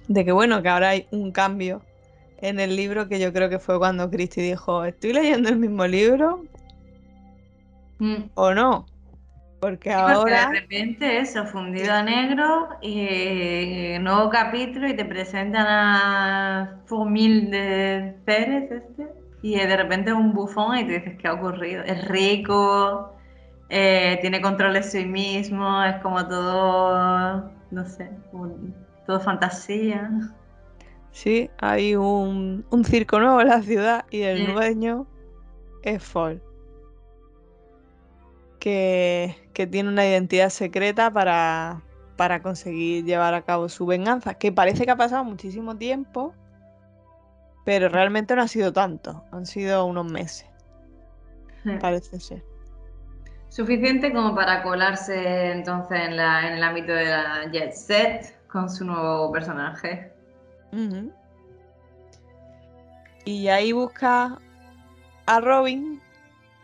De que bueno, que ahora hay un cambio en el libro que yo creo que fue cuando Christie dijo, ¿estoy leyendo el mismo libro Mm. o no? Porque Sí, porque ahora. de repente eso, fundido a negro, y nuevo capítulo y te presentan a Fumil de Pérez este, y de repente es un bufón y te dices, ¿qué ha ocurrido? Es rico, eh, tiene control de sí mismo, es como todo, no sé, un- todo fantasía. Sí, hay un, un circo nuevo en la ciudad y el Sí. dueño es Fall. Que, que tiene una identidad secreta para, para conseguir llevar a cabo su venganza. Que parece que ha pasado muchísimo tiempo, pero realmente no ha sido tanto. Han sido unos meses, parece ser. Suficiente como para colarse entonces en, la- en el ámbito de la Jet Set con su nuevo personaje. Y ahí busca a Robin,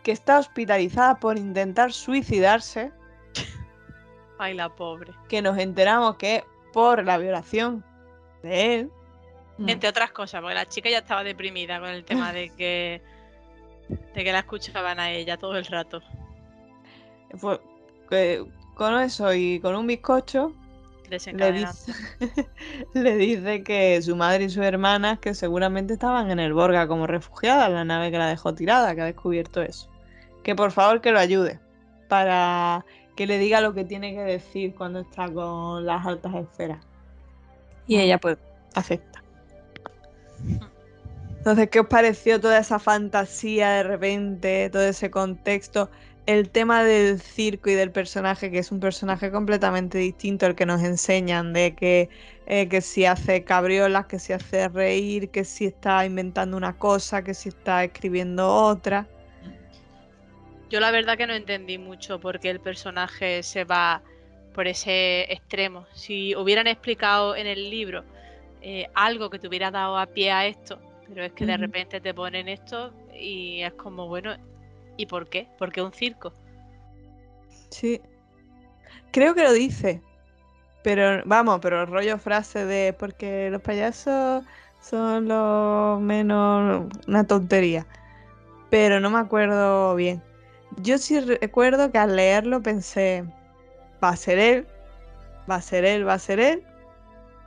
que está hospitalizada por intentar suicidarse. Ay, la pobre. que nos enteramos que es por la violación de él. Mm. Entre otras cosas, porque la chica ya estaba deprimida con el tema de que de que la escuchaban a ella todo el rato. Que con eso y con un bizcocho le dice, le dice que su madre y sus hermanas que seguramente estaban en el Borga como refugiadas, la nave que la dejó tirada, que ha descubierto eso. Que por favor que lo ayude para que le diga lo que tiene que decir cuando está con las altas esferas. Y ella pues acepta. Entonces, ¿qué os pareció toda esa fantasía de repente, todo ese contexto? El tema del circo y del personaje, que es un personaje completamente distinto al que nos enseñan, de que, eh, que si hace cabriolas, que si hace reír, que si está inventando una cosa, que si está escribiendo otra. Yo la verdad que no entendí mucho por qué el personaje se va por ese extremo. Si hubieran explicado en el libro eh, algo que te hubiera dado a pie a esto, pero es que de repente te ponen esto y es como, bueno, ¿y por qué? Porque un circo. Sí. Creo que lo dice. Pero vamos, pero el rollo frase de porque los payasos son los menos una tontería. Pero no me acuerdo bien. Yo sí recuerdo que al leerlo pensé, va a ser él, va a ser él, va a ser él.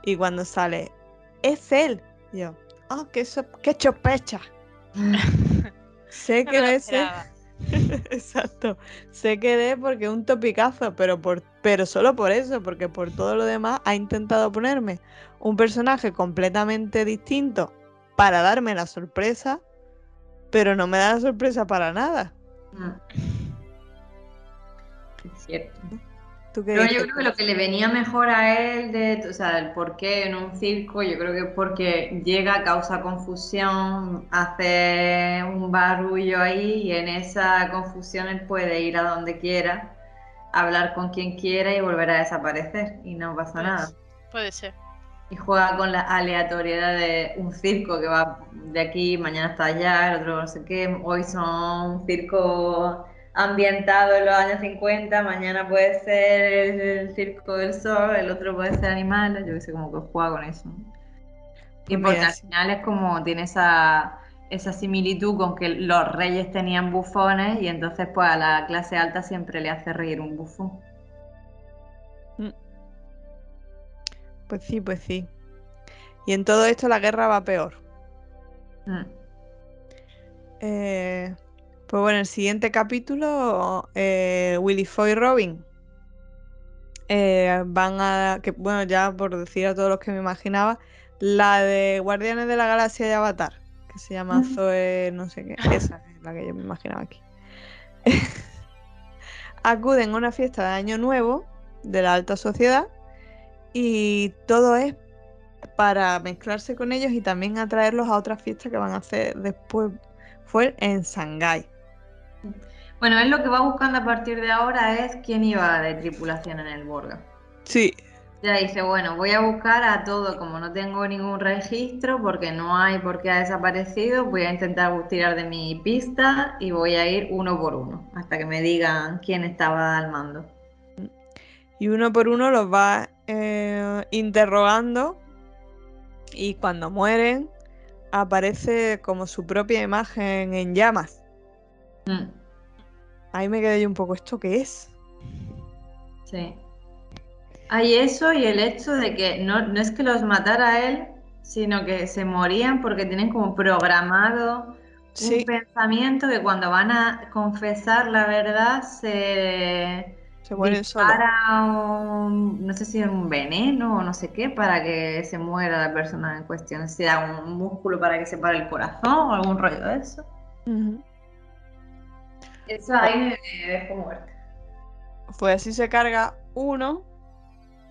Y cuando sale, es él. Yo, oh, qué, so- qué chopecha. sé No que lo es él. Exacto. Sé que D porque es un topicazo, pero, por, pero solo por eso, porque por todo lo demás ha intentado ponerme un personaje completamente distinto para darme la sorpresa, pero no me da la sorpresa para nada. Mm. Es cierto. ¿Tú qué Pero yo creo que lo que le venía mejor a él, de, o sea, el por qué en un circo, yo creo que es porque llega, causa confusión, hace un barullo ahí y en esa confusión él puede ir a donde quiera, hablar con quien quiera y volver a desaparecer y no pasa Pues, nada. Puede ser. Y juega con la aleatoriedad de un circo que va de aquí, mañana está allá, el otro no sé qué. Hoy son un circo ambientado en los años 50, mañana puede ser el, el circo del sol, el otro puede ser animales, yo que sé, como que juega con eso. Y porque al final es como tiene esa, esa similitud con que los reyes tenían bufones y entonces pues a la clase alta siempre le hace reír un bufón. Pues sí, pues sí. Y en todo esto la guerra va peor. Mm. Eh, pues bueno, el siguiente capítulo, eh, Willy Foy y Robin eh, van a, que bueno, ya por decir a todos los que me imaginaba, la de Guardianes de la Galaxia y Avatar, que se llama. Zoe, no sé qué, esa es la que yo me imaginaba aquí. Acuden a una fiesta de Año Nuevo de la alta sociedad y todo es para mezclarse con ellos y también atraerlos a otras fiestas que van a hacer después. Fue en Shanghái. Bueno, él lo que va buscando a partir de ahora es quién iba de tripulación en el Borga. Sí, Ya dice, bueno, voy a buscar a todo, como no tengo ningún registro, porque no hay por qué ha desaparecido, voy a intentar tirar de mi pista y voy a ir uno por uno, hasta que me digan quién estaba al mando. y uno por uno los va eh, interrogando y cuando mueren aparece como su propia imagen en llamas. Mm, Ahí me quedé yo un poco, ¿esto qué es? sí. Hay eso y el hecho de que no, no es que los matara él, sino que se morían porque tienen como programado Sí, un pensamiento que cuando van a confesar la verdad se se mueren dispara un, no sé si un veneno o no sé qué, para que se muera la persona en cuestión. Si da un músculo para que se pare el corazón o algún rollo de eso. Eso ahí me dejó muerta. Pues así se carga uno,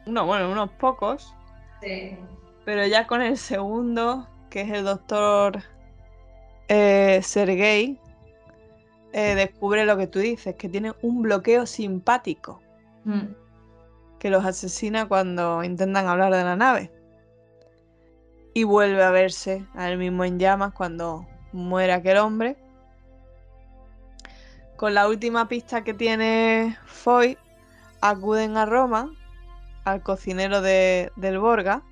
uno, bueno, unos pocos, Sí. pero ya con el segundo, que es el doctor eh, Sergei, eh, descubre lo que tú dices, que tiene un bloqueo simpático Mm. que los asesina cuando intentan hablar de la nave. Y vuelve a verse a él mismo en llamas cuando muere aquel hombre. Con la última pista que tiene Foy, acuden a Roma, al cocinero de- del Borga,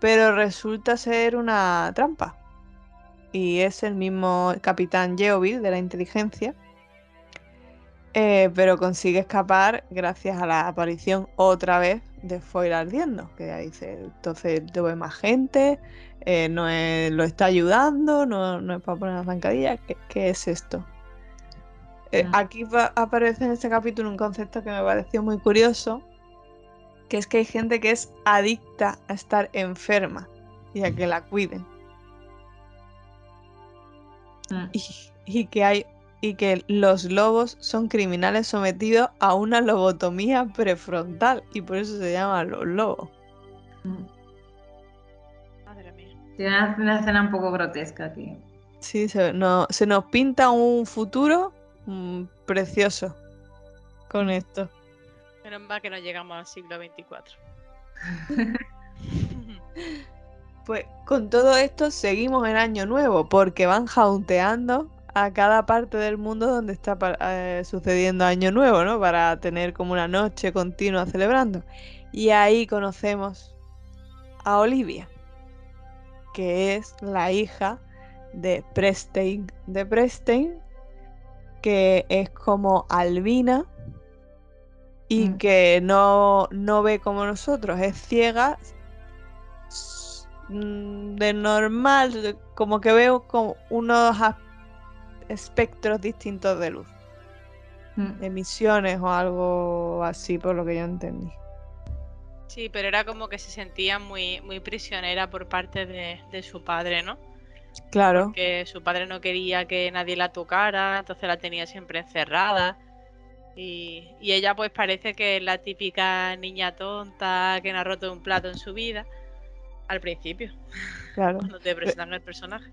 pero resulta ser una trampa. Y es el mismo capitán Geovil de la inteligencia, eh, pero consigue escapar gracias a la aparición otra vez de Foy ardiendo, que ya dice, entonces tuve más gente, eh, no lo está ayudando, no, es para poner la zancadilla, ¿qué, qué es esto? Eh, aquí va- aparece en este capítulo un concepto que me pareció muy curioso, que es que hay gente que es adicta a estar enferma y a que la cuiden. Mm. Y, y que hay y que los lobos son criminales sometidos a una lobotomía prefrontal y por eso se llaman los lobos. Madre mía. Tiene una, una escena un poco grotesca aquí. Sí, se, no- se nos pinta un futuro mm, precioso con esto. Menos mal que no llegamos al siglo 24. Pues con todo esto seguimos en Año Nuevo porque van jaunteando a cada parte del mundo donde está eh, sucediendo Año Nuevo, ¿no? Para tener como una noche continua celebrando. Y ahí conocemos a Olivia, que es la hija de Prestein de Prestein, que es como albina y Mm. que no, no ve como nosotros, es ciega mm, de normal, como que veo como unos espectros distintos de luz. Mm. de misiones o algo así, por lo que yo entendí. Sí, pero era como que se sentía muy, muy prisionera por parte de, de su padre, ¿no? Claro, Que su padre no quería que nadie la tocara, entonces la tenía siempre encerrada. Y, y ella pues parece que es la típica niña tonta que no ha roto un plato en su vida. Al principio, claro. cuando te presentan el personaje.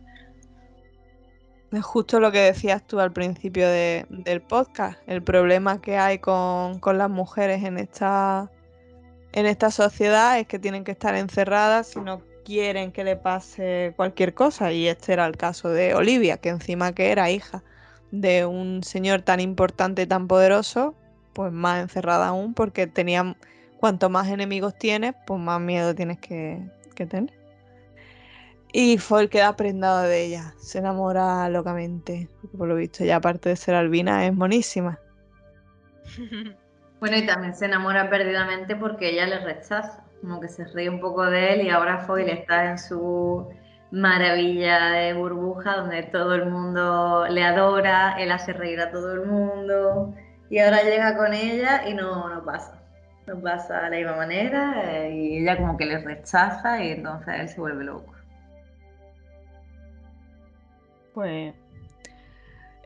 Es justo lo que decías tú al principio de- del podcast, el problema que hay con, con las mujeres en esta, en esta sociedad es que tienen que estar encerradas si no quieren que le pase cualquier cosa. Y este era el caso de Olivia, que encima que era hija de un señor tan importante y tan poderoso, pues más encerrada aún, porque tenía, cuanto más enemigos tienes, pues más miedo tienes que, que tener. Y Foyle queda prendado de ella, se enamora locamente, por lo visto ya aparte de ser albina es monísima. Bueno, y también se enamora perdidamente porque ella le rechaza, como que se ríe un poco de él y ahora Foyle está en su maravilla de burbuja donde todo el mundo le adora, él hace reír a todo el mundo y ahora llega con ella y no, no pasa. No pasa de la misma manera y ella como que le rechaza y entonces él se vuelve loco. Pues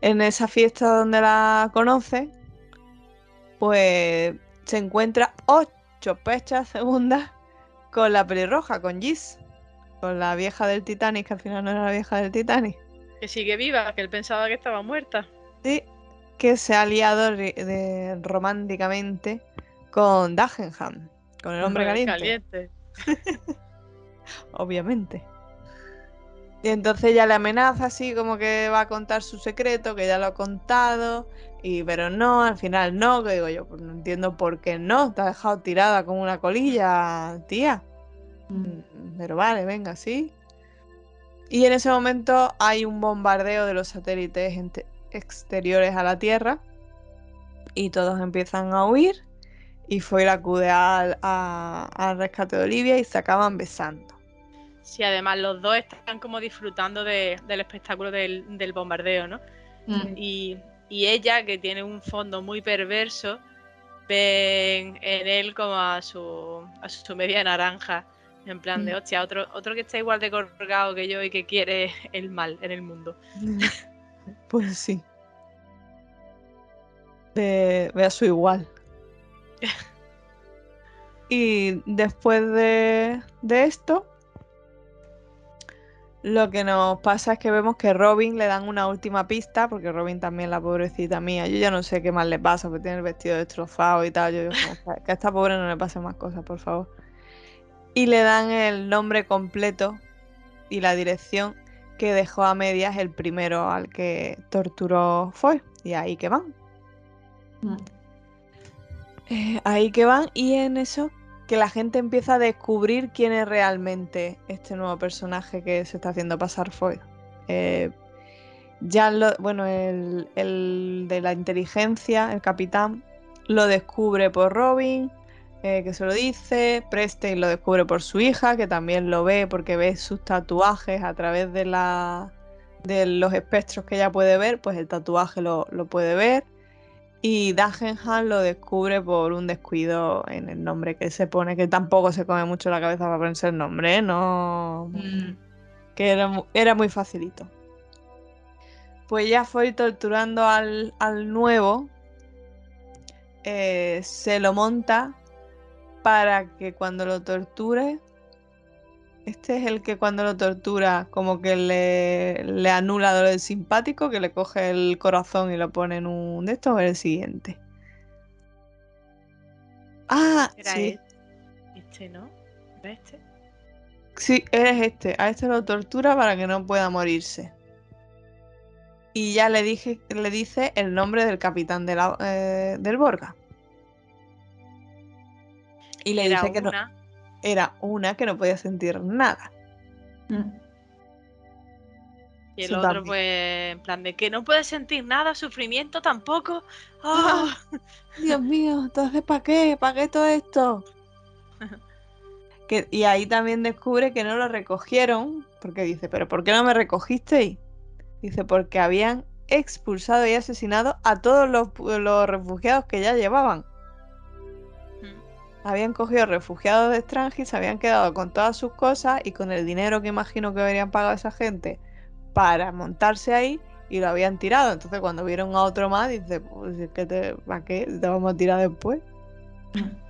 en esa fiesta donde la conoce, pues se encuentra ocho pechas segundas con la pelirroja, con Gis, con la vieja del Titanic, que al final no era la vieja del Titanic. que sigue viva, que él pensaba que estaba muerta. Sí, que se ha liado ri- de- románticamente con Dagenham, con el hombre Hombre caliente. obviamente. Y entonces ella le amenaza así como que va a contar su secreto, que ya lo ha contado, y pero no, al final no, que digo yo, pues no entiendo por qué no, te ha dejado tirada como una colilla, tía. Mm, Pero vale, venga, sí. Y en ese momento hay un bombardeo de los satélites exteriores a la Tierra y todos empiezan a huir y Foyle acude al, a- al rescate de Olivia y se acaban besando. Sí, además los dos están como disfrutando de- del espectáculo del, del bombardeo, ¿no? Mm. Y, y ella, que tiene un fondo muy perverso, ven en él como a su, a su media naranja. En plan de, Mm. hostia, otro, otro que está igual de colgado que yo y que quiere el mal en el mundo. Pues sí. Ve, ve a su igual. Y después de, de esto, lo que nos pasa es que vemos que Robin le dan una última pista, porque Robin también, la pobrecita mía, yo ya no sé qué más le pasa, porque tiene el vestido destrozado y tal. Yo digo, que a esta pobre no le pasen más cosas, por favor. Y le dan el nombre completo y la dirección que dejó a medias el primero al que torturó fue. Y ahí que van. Mm. Eh, ahí que van y en eso que la gente empieza a descubrir quién es realmente este nuevo personaje que se está haciendo pasar Foy. Eh, ya lo, bueno, el, el de la inteligencia, el capitán, lo descubre por Robin, eh, que se lo dice. Preston lo descubre por su hija, que también lo ve porque ve sus tatuajes a través de la de los espectros que ella puede ver, pues el tatuaje lo, lo puede ver. Y Dagenham lo descubre por un descuido en el nombre que se pone, que tampoco se come mucho la cabeza para ponerse el nombre, ¿eh? no. Mm. Que era, mu- era muy facilito. Pues ya fue torturando al, al nuevo. eh, se lo monta para que cuando lo torture. Este es el que cuando lo tortura, como que le, le anula lo del simpático, que le coge el corazón y lo pone en un de estos, o el siguiente. Ah, Era sí. este, este, ¿no? ¿Era este? Sí, eres este. A este lo tortura para que no pueda morirse. Y ya le dije, le dice el nombre del capitán de la- eh, del Borga. Y le Era dice que no, una. Era una que no podía sentir nada. Mm. Y el Sí, otro, también. pues, en plan de que no puedes sentir nada, sufrimiento tampoco. ¡Ah! Dios mío, entonces ¿para qué? ¿Para qué todo esto? Que, y ahí también descubre que no lo recogieron, porque dice, pero ¿por qué no me recogisteis? Dice, porque habían expulsado y asesinado a todos los, los refugiados que ya llevaban. Habían cogido refugiados de Strange, se habían quedado con todas sus cosas y con el dinero que imagino que habrían pagado esa gente para montarse ahí y lo habían tirado. Entonces cuando vieron a otro más, dice, pues es que te, ¿para qué? Te vamos a tirar después.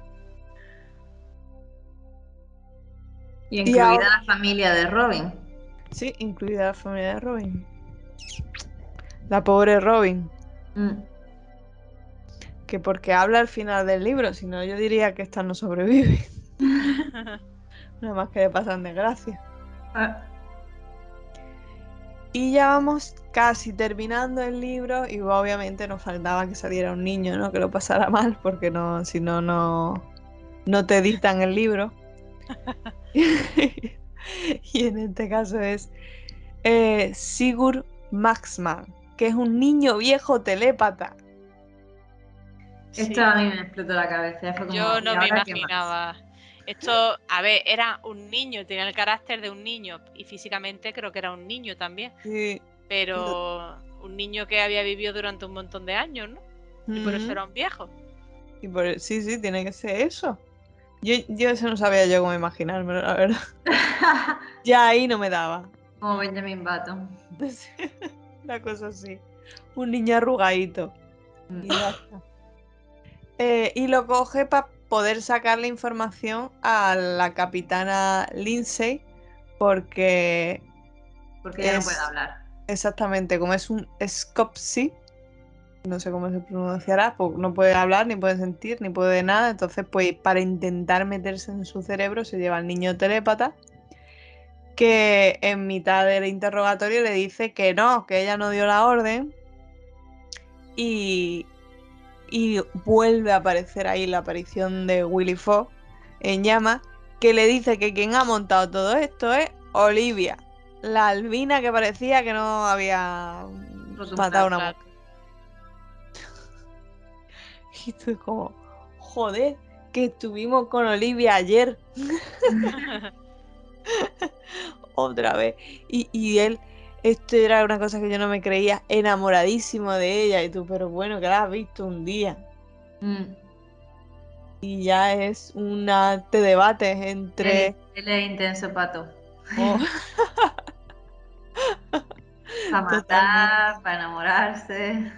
Y incluida ahora- la familia de Robin. Sí, incluida la familia de Robin. La pobre Robin. Mm. Que porque habla al final del libro, si no yo diría que esta no sobrevive. Nada más que le pasan desgracia. Ah, Y ya vamos casi terminando el libro y obviamente nos faltaba que saliera un niño, ¿no? Que lo pasara mal, porque no, si no, no, no te editan el libro. y en este caso es eh, Sigurd Maxman, que es un niño viejo telépata. Esto Sí. a mí me explotó la cabeza. Fue como, Yo ¿y no me imaginaba. Esto, a ver, era un niño, tenía el carácter de un niño y físicamente creo que era un niño también, Sí. pero un niño que había vivido durante un montón de años, ¿no? Y por eso era un viejo. Y por- sí, sí, tiene que ser eso. Yo, yo eso no sabía yo cómo imaginármelo, la verdad. Ya ahí no me daba. como Benjamin Button. Una cosa así. Un niño arrugadito. Y, ya está. Eh, y lo coge para poder sacarle información a la capitana Lindsay. Porque Porque ya no puede hablar. exactamente como es un Scopsy, no sé cómo se pronunciará, pues no puede hablar, ni puede sentir, ni puede nada. Entonces, pues para intentar meterse en su cerebro, se lleva al niño telépata. Que en mitad del interrogatorio le dice que no, que ella no dio la orden. Y, y vuelve a aparecer ahí la aparición de Willy Fogg en llama, que le dice que quien ha montado todo esto es Olivia, la albina que parecía que no había matado a una mujer. Y tú como, joder, que estuvimos con Olivia ayer otra vez. Y, y él, esto era una cosa que yo no me creía, enamoradísimo de ella. Y tú, pero bueno, que la has visto un día. Mm. Y ya es una, te debates entre... Él, él es intenso pato. oh, Para matar, para enamorarse.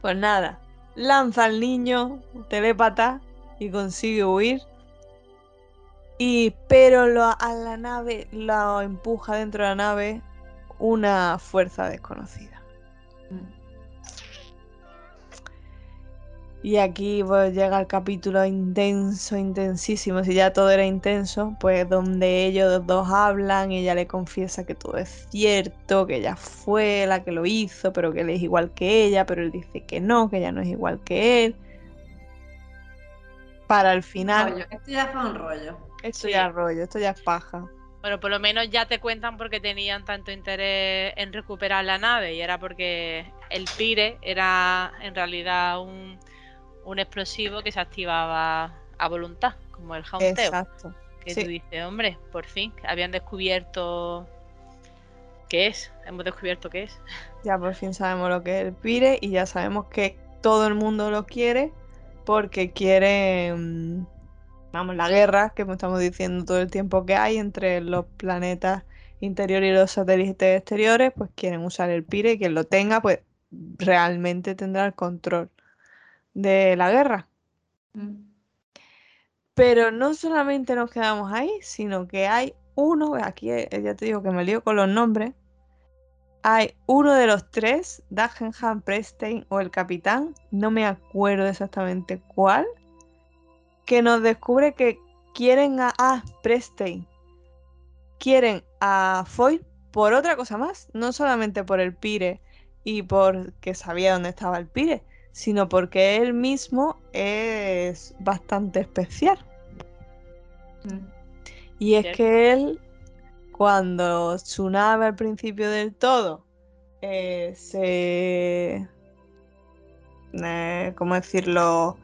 Pues nada, lanza al niño telépata y consigue huir. Y pero lo- a la nave lo empuja dentro de la nave una fuerza desconocida. Y aquí llega el capítulo intenso, intensísimo. Si ya todo era intenso, pues donde ellos dos hablan, ella le confiesa que todo es cierto, que ella fue la que lo hizo, pero que él es igual que ella, pero él dice que no, que ella no es igual que él. Para el final. Esto ya fue un rollo. Esto Sí. ya es rollo, esto ya es paja. Bueno, por lo menos ya te cuentan porque tenían tanto interés en recuperar la nave y era porque el Pire era en realidad un, un explosivo que se activaba a voluntad, como el jaunteo. Exacto. Que sí. tú dices, hombre, por fin, habían descubierto qué es, hemos descubierto qué es. Ya por fin sabemos lo que es el Pire y ya sabemos que todo el mundo lo quiere porque quiere, vamos, la guerra que estamos diciendo todo el tiempo que hay entre los planetas interiores y los satélites exteriores, pues quieren usar el Pire y quien lo tenga, pues realmente tendrá el control de la guerra. Pero no solamente nos quedamos ahí, sino que hay uno, aquí eh, ya te digo que me lío con los nombres, hay uno de los tres, Dagenham, Prestein o el capitán, no me acuerdo exactamente cuál, que nos descubre que quieren a, ah, Prestein, quieren a Foy por otra cosa más, no solamente por el Pire y porque sabía dónde estaba el Pire, sino porque él mismo es bastante especial. Mm. Y es que él, cuando su nave al principio del todo eh, se. eh, ¿Cómo decirlo?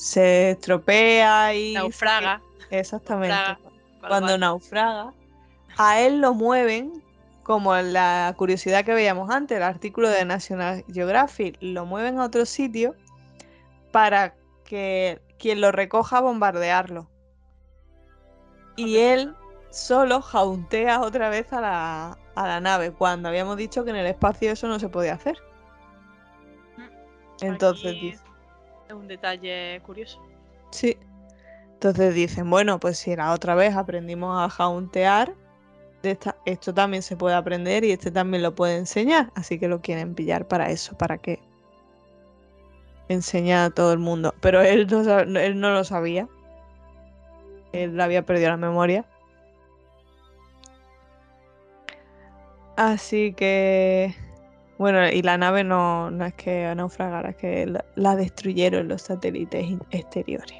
Se estropea y. se- Naufraga. Exactamente. naufraga, Cuando naufraga, a él lo mueven como la curiosidad que veíamos antes, el artículo de National Geographic, lo mueven a otro sitio para que quien lo recoja bombardearlo. Y él solo jauntea otra vez a la, a la nave, cuando habíamos dicho que en el espacio eso no se podía hacer. Entonces Aquí dice, Es un detalle curioso. sí. Entonces dicen, bueno, pues si la otra vez aprendimos a jauntear, esto también se puede aprender y este también lo puede enseñar. Así que lo quieren pillar para eso, para que enseñe a todo el mundo. Pero él no, él no lo sabía. Él había perdido la memoria. Así que, bueno, y la nave no, no es que naufragara, es que la, la destruyeron los satélites exteriores.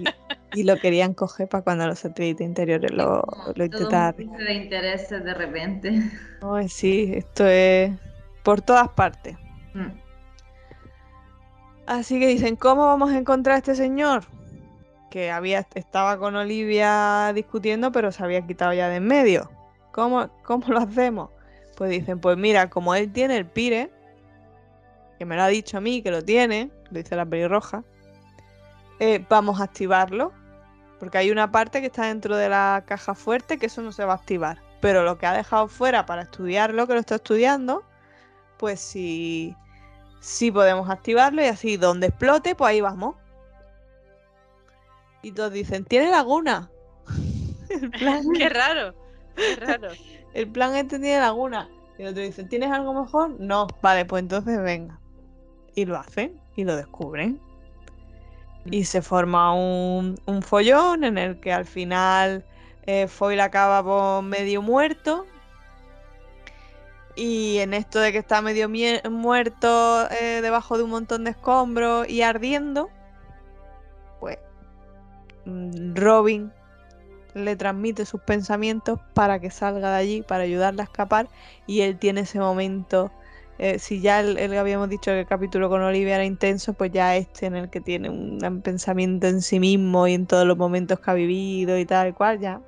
Y, y lo querían coger para cuando los satélites interiores lo, lo intentaran. de intereses de repente. Sí, esto es por todas partes. Mm. Así que dicen, ¿cómo vamos a encontrar a este señor? Que había, estaba con Olivia discutiendo, pero se había quitado ya de en medio. ¿Cómo, cómo lo hacemos? Pues dicen, pues mira, como él tiene el pire, que me lo ha dicho a mí que lo tiene, lo dice la pelirroja, eh, vamos a activarlo. Porque hay una parte que está dentro de la caja fuerte que eso no se va a activar. Pero lo que ha dejado fuera para estudiarlo, que lo está estudiando, pues sí, sí podemos activarlo y así donde explote, pues ahí vamos. Y todos dicen, tiene laguna. Qué raro. Qué raro. El plan este tiene laguna. Y el otro dice, ¿tienes algo mejor? No, vale, pues entonces venga. Y lo hacen y lo descubren. Y se forma un, un follón en el que al final eh, Foyle acaba por medio muerto. Y en esto de que está medio muerto eh, debajo de un montón de escombros y ardiendo, pues mm, Robin le transmite sus pensamientos para que salga de allí, para ayudarle a escapar. Y él tiene ese momento. eh, si ya el, el- habíamos dicho que el capítulo con Olivia era intenso, pues ya este en el que tiene un pensamiento en sí mismo y en todos los momentos que ha vivido y tal y cual, ya.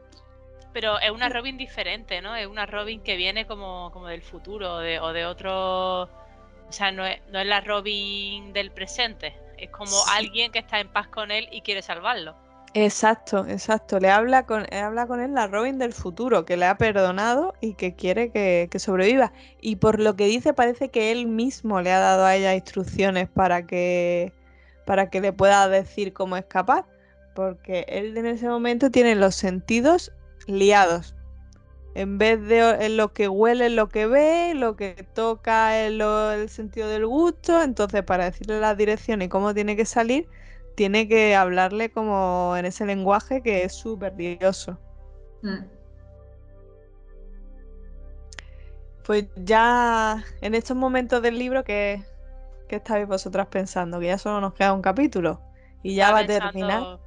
Pero es una Robin diferente, ¿no? Es una Robin que viene como, como del futuro o de, o de otro. O sea, no es, no es la Robin del presente. Es como Sí. alguien que está en paz con él y quiere salvarlo. Exacto, exacto. Le habla con, le habla con él la Robin del futuro, que le ha perdonado y que quiere que, que sobreviva. Y por lo que dice, parece que él mismo le ha dado a ella instrucciones para que, para que le pueda decir cómo escapar. Porque él en ese momento tiene los sentidos liados. En vez de en lo que huele, lo que ve, lo que toca, el sentido del gusto. Entonces, para decirle la dirección y cómo tiene que salir, tiene que hablarle como en ese lenguaje que es súper lioso. Mm. Pues ya en estos momentos del libro, ¿qué, qué estáis vosotras pensando? Que ya solo nos queda un capítulo y ya va a terminar.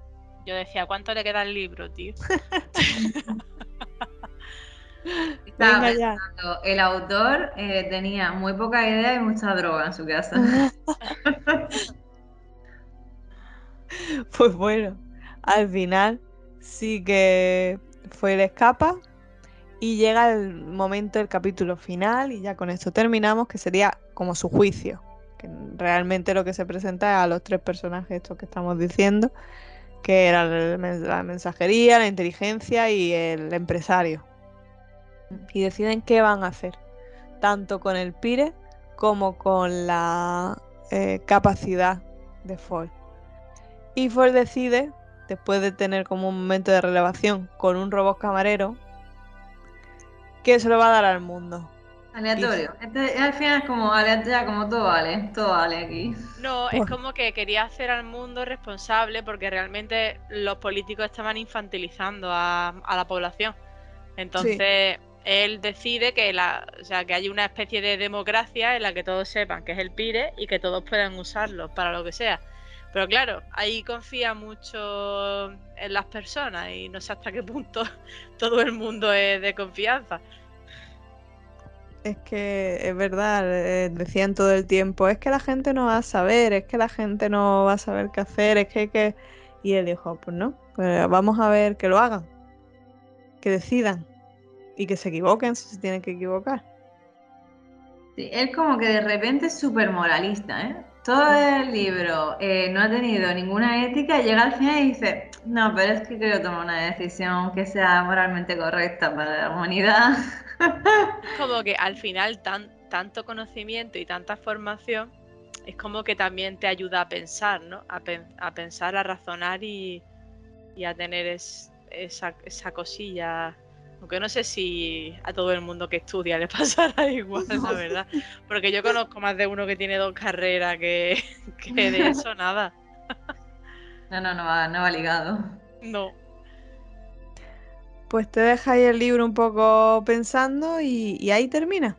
Yo decía, ¿cuánto le queda al libro, tío? Estaba pensando, el autor eh, tenía muy poca idea y mucha droga en su casa. Pues bueno, al final sí que fue el escapa y llega el momento del capítulo final y ya con esto terminamos, que sería como su juicio. Que realmente lo que se presenta es a los tres personajes estos que estamos diciendo, que eran la mensajería, la inteligencia y el empresario. Y deciden qué van a hacer, tanto con el Pire como con la eh, capacidad de Ford. Y Ford decide, después de tener como un momento de relevación con un robot camarero, que se lo va a dar al mundo. Aleatorio. Este, al final es como aleatorio, como todo vale, todo vale aquí. No, es como que quería hacer al mundo responsable porque realmente los políticos estaban infantilizando a, a la población. Entonces, él decide que la, o sea, que hay una especie de democracia en la que todos sepan que es el PIRE y que todos puedan usarlo para lo que sea. Pero claro, ahí confía mucho en las personas y no sé hasta qué punto todo el mundo es de confianza. Es que es verdad, eh, decían todo el tiempo, es que la gente no va a saber, es que la gente no va a saber qué hacer, es que hay que... Y él dijo, pues no, pues vamos a ver que lo hagan, que decidan. y que se equivoquen si se tienen que equivocar. Sí, él como que de repente es súper moralista, ¿eh? Todo el libro eh, no ha tenido ninguna ética llega al final y dice, no, pero es que quiero tomar una decisión que sea moralmente correcta para la humanidad. Como que al final tan, tanto conocimiento y tanta formación es como que también te ayuda a pensar, ¿no? A, pensar, a razonar y, y a tener esa, esa cosilla aunque no sé si a todo el mundo que estudia le pasará igual, la verdad. Porque yo conozco más de uno que tiene dos carreras que, de eso nada. No, no, no va, no va ligado. No. Pues te deja ahí el libro un poco pensando y, ahí termina.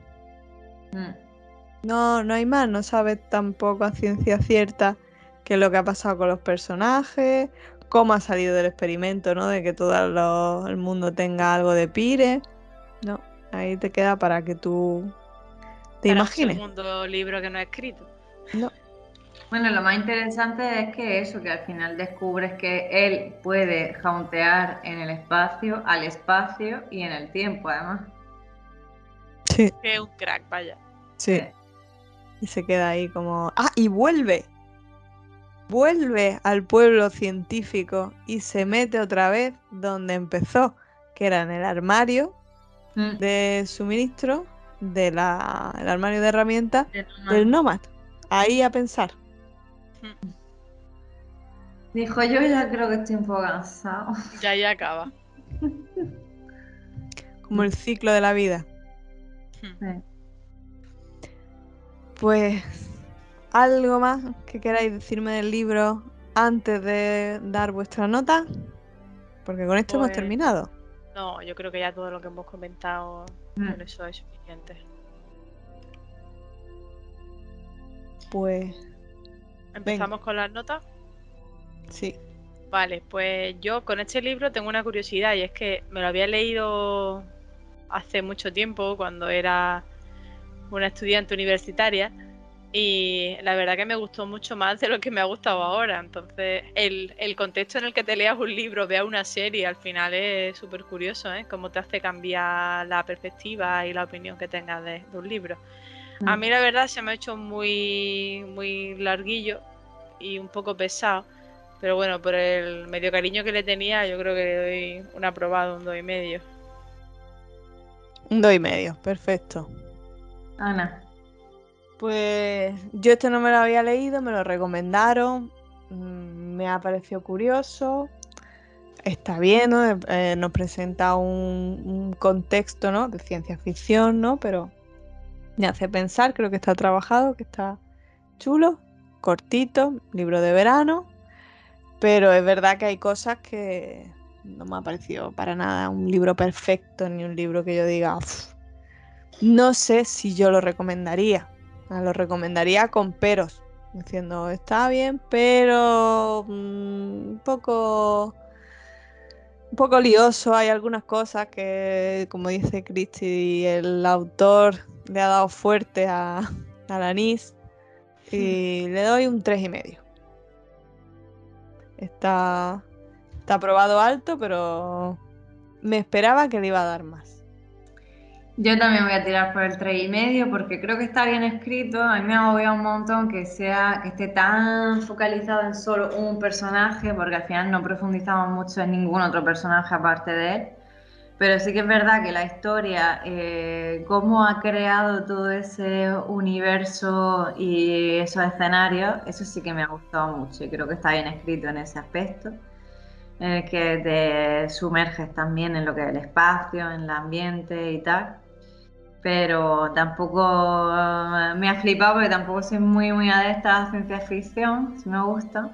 Mm. No, no hay más, no sabes tampoco a ciencia cierta qué es lo que ha pasado con los personajes cómo ha salido del experimento, ¿no? De que todo el mundo tenga algo de Pire. No, ahí te queda para que tú te imagines. Un segundo libro que no ha escrito. No. Bueno, lo más interesante es que eso, que al final descubres que él puede jauntear en el espacio, al espacio y en el tiempo, además. Sí. Que es un crack, vaya. Sí. Y se queda ahí como. ¡Ah! Y vuelve vuelve al pueblo científico y se mete otra vez donde empezó, que era en el armario mm. de suministro del armario de herramientas del Nomad. Ahí a pensar. Mm. Dijo, yo ya creo que estoy un poco cansado. Ya, ya acaba. Como el ciclo de la vida. Pues ¿Algo más que queráis decirme del libro antes de dar vuestra nota? Porque con esto hemos pues, terminado. No, yo creo que ya todo lo que hemos comentado mm. con eso es suficiente. Pues. ¿Empezamos con las notas? Sí. Vale, pues yo con este libro tengo una curiosidad y es que me lo había leído hace mucho tiempo, cuando era una estudiante universitaria y la verdad que me gustó mucho más de lo que me ha gustado ahora. Entonces, el, contexto en el que te leas un libro, veas una serie, al final es súper curioso, ¿eh? Cómo te hace cambiar la perspectiva y la opinión que tengas de, un libro. A mm. mí la verdad se me ha hecho muy, muy larguillo y un poco pesado. Pero bueno, por el medio cariño que le tenía, yo creo que le doy un aprobado, un dos y medio. Un dos y medio, perfecto. Ana. Pues yo este no me lo había leído, me lo recomendaron, mm, me ha parecido curioso, está bien, ¿no? Eh, nos presenta un, contexto, ¿no? De ciencia ficción, ¿no? Pero me hace pensar, creo que está trabajado, que está chulo, cortito, libro de verano, pero es verdad que hay cosas que no me ha parecido para nada un libro perfecto, ni un libro que yo diga, no sé si yo lo recomendaría lo recomendaría con peros. Diciendo, está bien, pero mm, un poco un poco lioso. Hay algunas cosas que, como dice Christy, el autor le ha dado fuerte a, a la NIS. Y le doy un tres y medio. Está, está aprobado alto, pero me esperaba que le iba a dar más. Yo también voy a tirar por el 3 y medio porque creo que está bien escrito. A mí me agobia un montón que sea que esté tan focalizado en solo un personaje, porque al final no profundizamos mucho en ningún otro personaje aparte de él. Pero sí que es verdad que la historia, eh, cómo ha creado todo ese universo y esos escenarios, eso sí que me ha gustado mucho y creo que está bien escrito en ese aspecto. En el que te sumerges también en lo que es el espacio, en el ambiente y tal pero tampoco eh, me ha flipado porque tampoco soy muy muy adepta a ciencia ficción, si me gusta,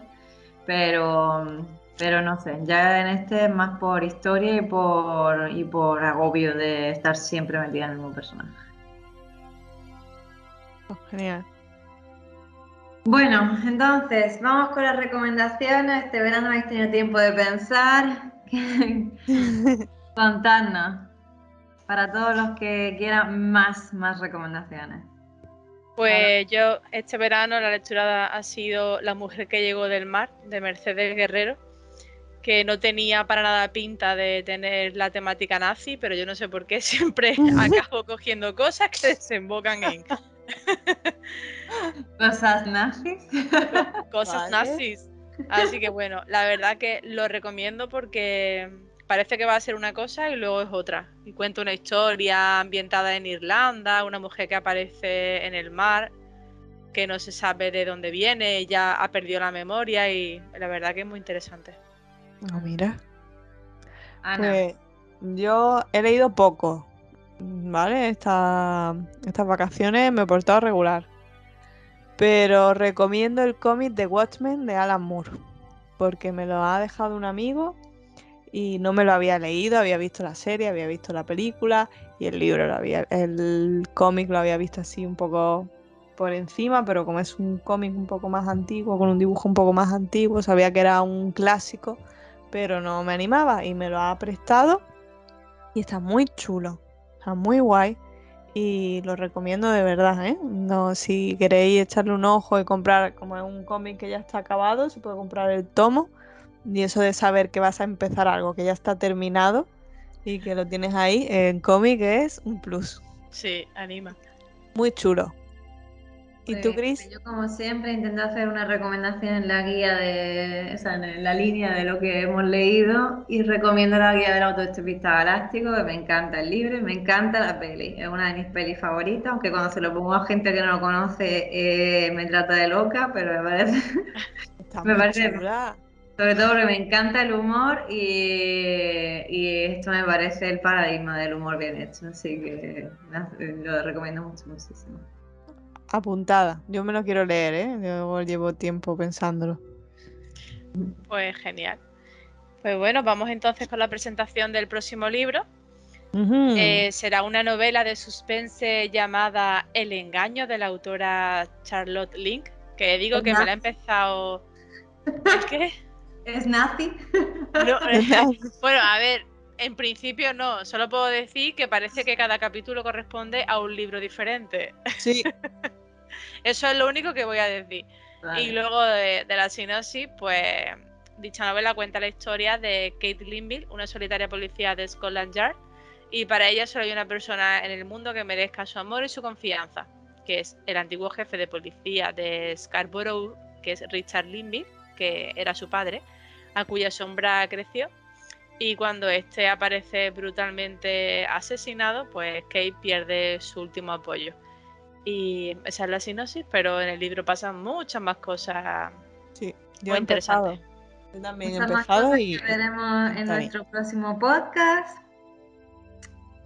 pero pero no sé, ya en este es más por historia y por y por agobio de estar siempre metida en el mismo personaje. Oh, genial. Bueno, entonces, vamos con las recomendaciones. Este verano habéis tenido tiempo de pensar. Contadnos para todos los que quieran más, más recomendaciones. Pues yo este verano la lectura ha sido La mujer que llegó del mar de Mercedes Guerrero, que no tenía para nada pinta de tener la temática nazi, pero yo no sé por qué siempre acabo cogiendo cosas que desembocan en cosas nazis. Cosas nazis. Así que bueno, la verdad que lo recomiendo porque parece que va a ser una cosa y luego es otra. Y cuenta una historia ambientada en Irlanda, una mujer que aparece en el mar, que no se sabe de dónde viene, ya ha perdido la memoria y la verdad que es muy interesante. Ah, mira. Pues yo he leído poco, ¿vale? estas vacaciones me he portado regular. Pero recomiendo el cómic de Watchmen de Alan Moore, porque me lo ha dejado un amigo y no me lo había leído, había visto la serie, había visto la película y el libro lo había, el cómic lo había visto así un poco por encima, pero como es un cómic un poco más antiguo, con un dibujo un poco más antiguo, sabía que era un clásico, pero no me animaba y me lo ha prestado y está muy chulo, está muy guay y lo recomiendo de verdad, ¿eh? No, si queréis echarle un ojo y comprar, como es un cómic que ya está acabado, se puede comprar el tomo y eso de saber que vas a empezar algo que ya está terminado y que lo tienes ahí en cómic es un plus. Sí, anima. Muy chulo. ¿Y tú, Cris? Yo, como siempre, intento hacer una recomendación en la guía de. O sea, en la línea de lo que hemos leído y recomiendo la guía del autoestopista galáctico, que me encanta el libro y me encanta la peli. Es una de mis pelis favoritas, aunque cuando se lo pongo a gente que no lo conoce eh, me trata de loca, pero me parece. me parece. Sobre todo porque me encanta el humor y, y, esto me parece el paradigma del humor bien hecho, así que lo recomiendo mucho, muchísimo apuntada. Yo me lo quiero leer, ¿eh? Yo llevo tiempo pensándolo. Pues genial. Pues bueno, vamos entonces con la presentación del próximo libro. Eh, será una novela de suspense llamada El engaño de la autora Charlotte Link, que digo que me la ha empezado... ¿Es qué? ¿Es nazi? bueno, a ver, en principio no, solo puedo decir que parece que cada capítulo corresponde a un libro diferente. Sí. Eso es lo único que voy a decir. Y luego de, la sinopsis, pues dicha novela cuenta la historia de Kate Linville, una solitaria policía de Scotland Yard, y para ella solo hay una persona en el mundo que merezca su amor y su confianza, que es el antiguo jefe de policía de Scarborough, que es Richard Linville, que era su padre, a cuya sombra creció y cuando este aparece brutalmente asesinado, pues Kate pierde su último apoyo. Y esa es la sinopsis, pero en el libro pasan muchas más cosas sí, muy interesantes. Yo también he empezado y. Que veremos en nuestro próximo podcast.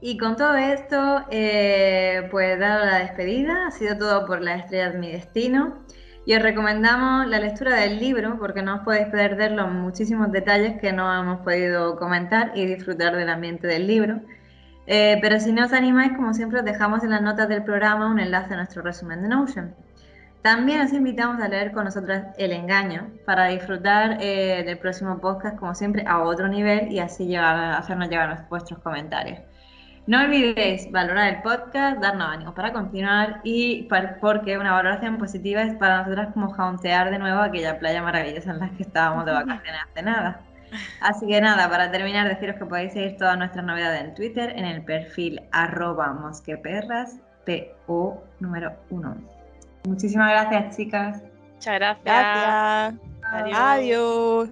Y con todo esto, eh, pues dado la despedida, ha sido todo por la estrella de mi destino. Y os recomendamos la lectura del libro porque no os podéis perder los muchísimos detalles que no hemos podido comentar y disfrutar del ambiente del libro. Eh, pero si no os animáis, como siempre, os dejamos en las notas del programa un enlace a nuestro resumen de Notion. También os invitamos a leer con nosotras El Engaño para disfrutar eh, del próximo podcast, como siempre, a otro nivel y así llegar, hacernos llegar vuestros comentarios. No olvidéis valorar el podcast, darnos ánimos para continuar y porque una valoración positiva es para nosotras como jauntear de nuevo aquella playa maravillosa en la que estábamos de vacaciones hace nada. Así que nada, para terminar, deciros que podéis seguir todas nuestras novedades en Twitter en el perfil arroba mosqueperras, PO número 1. Muchísimas gracias, chicas. Muchas gracias. Adiós.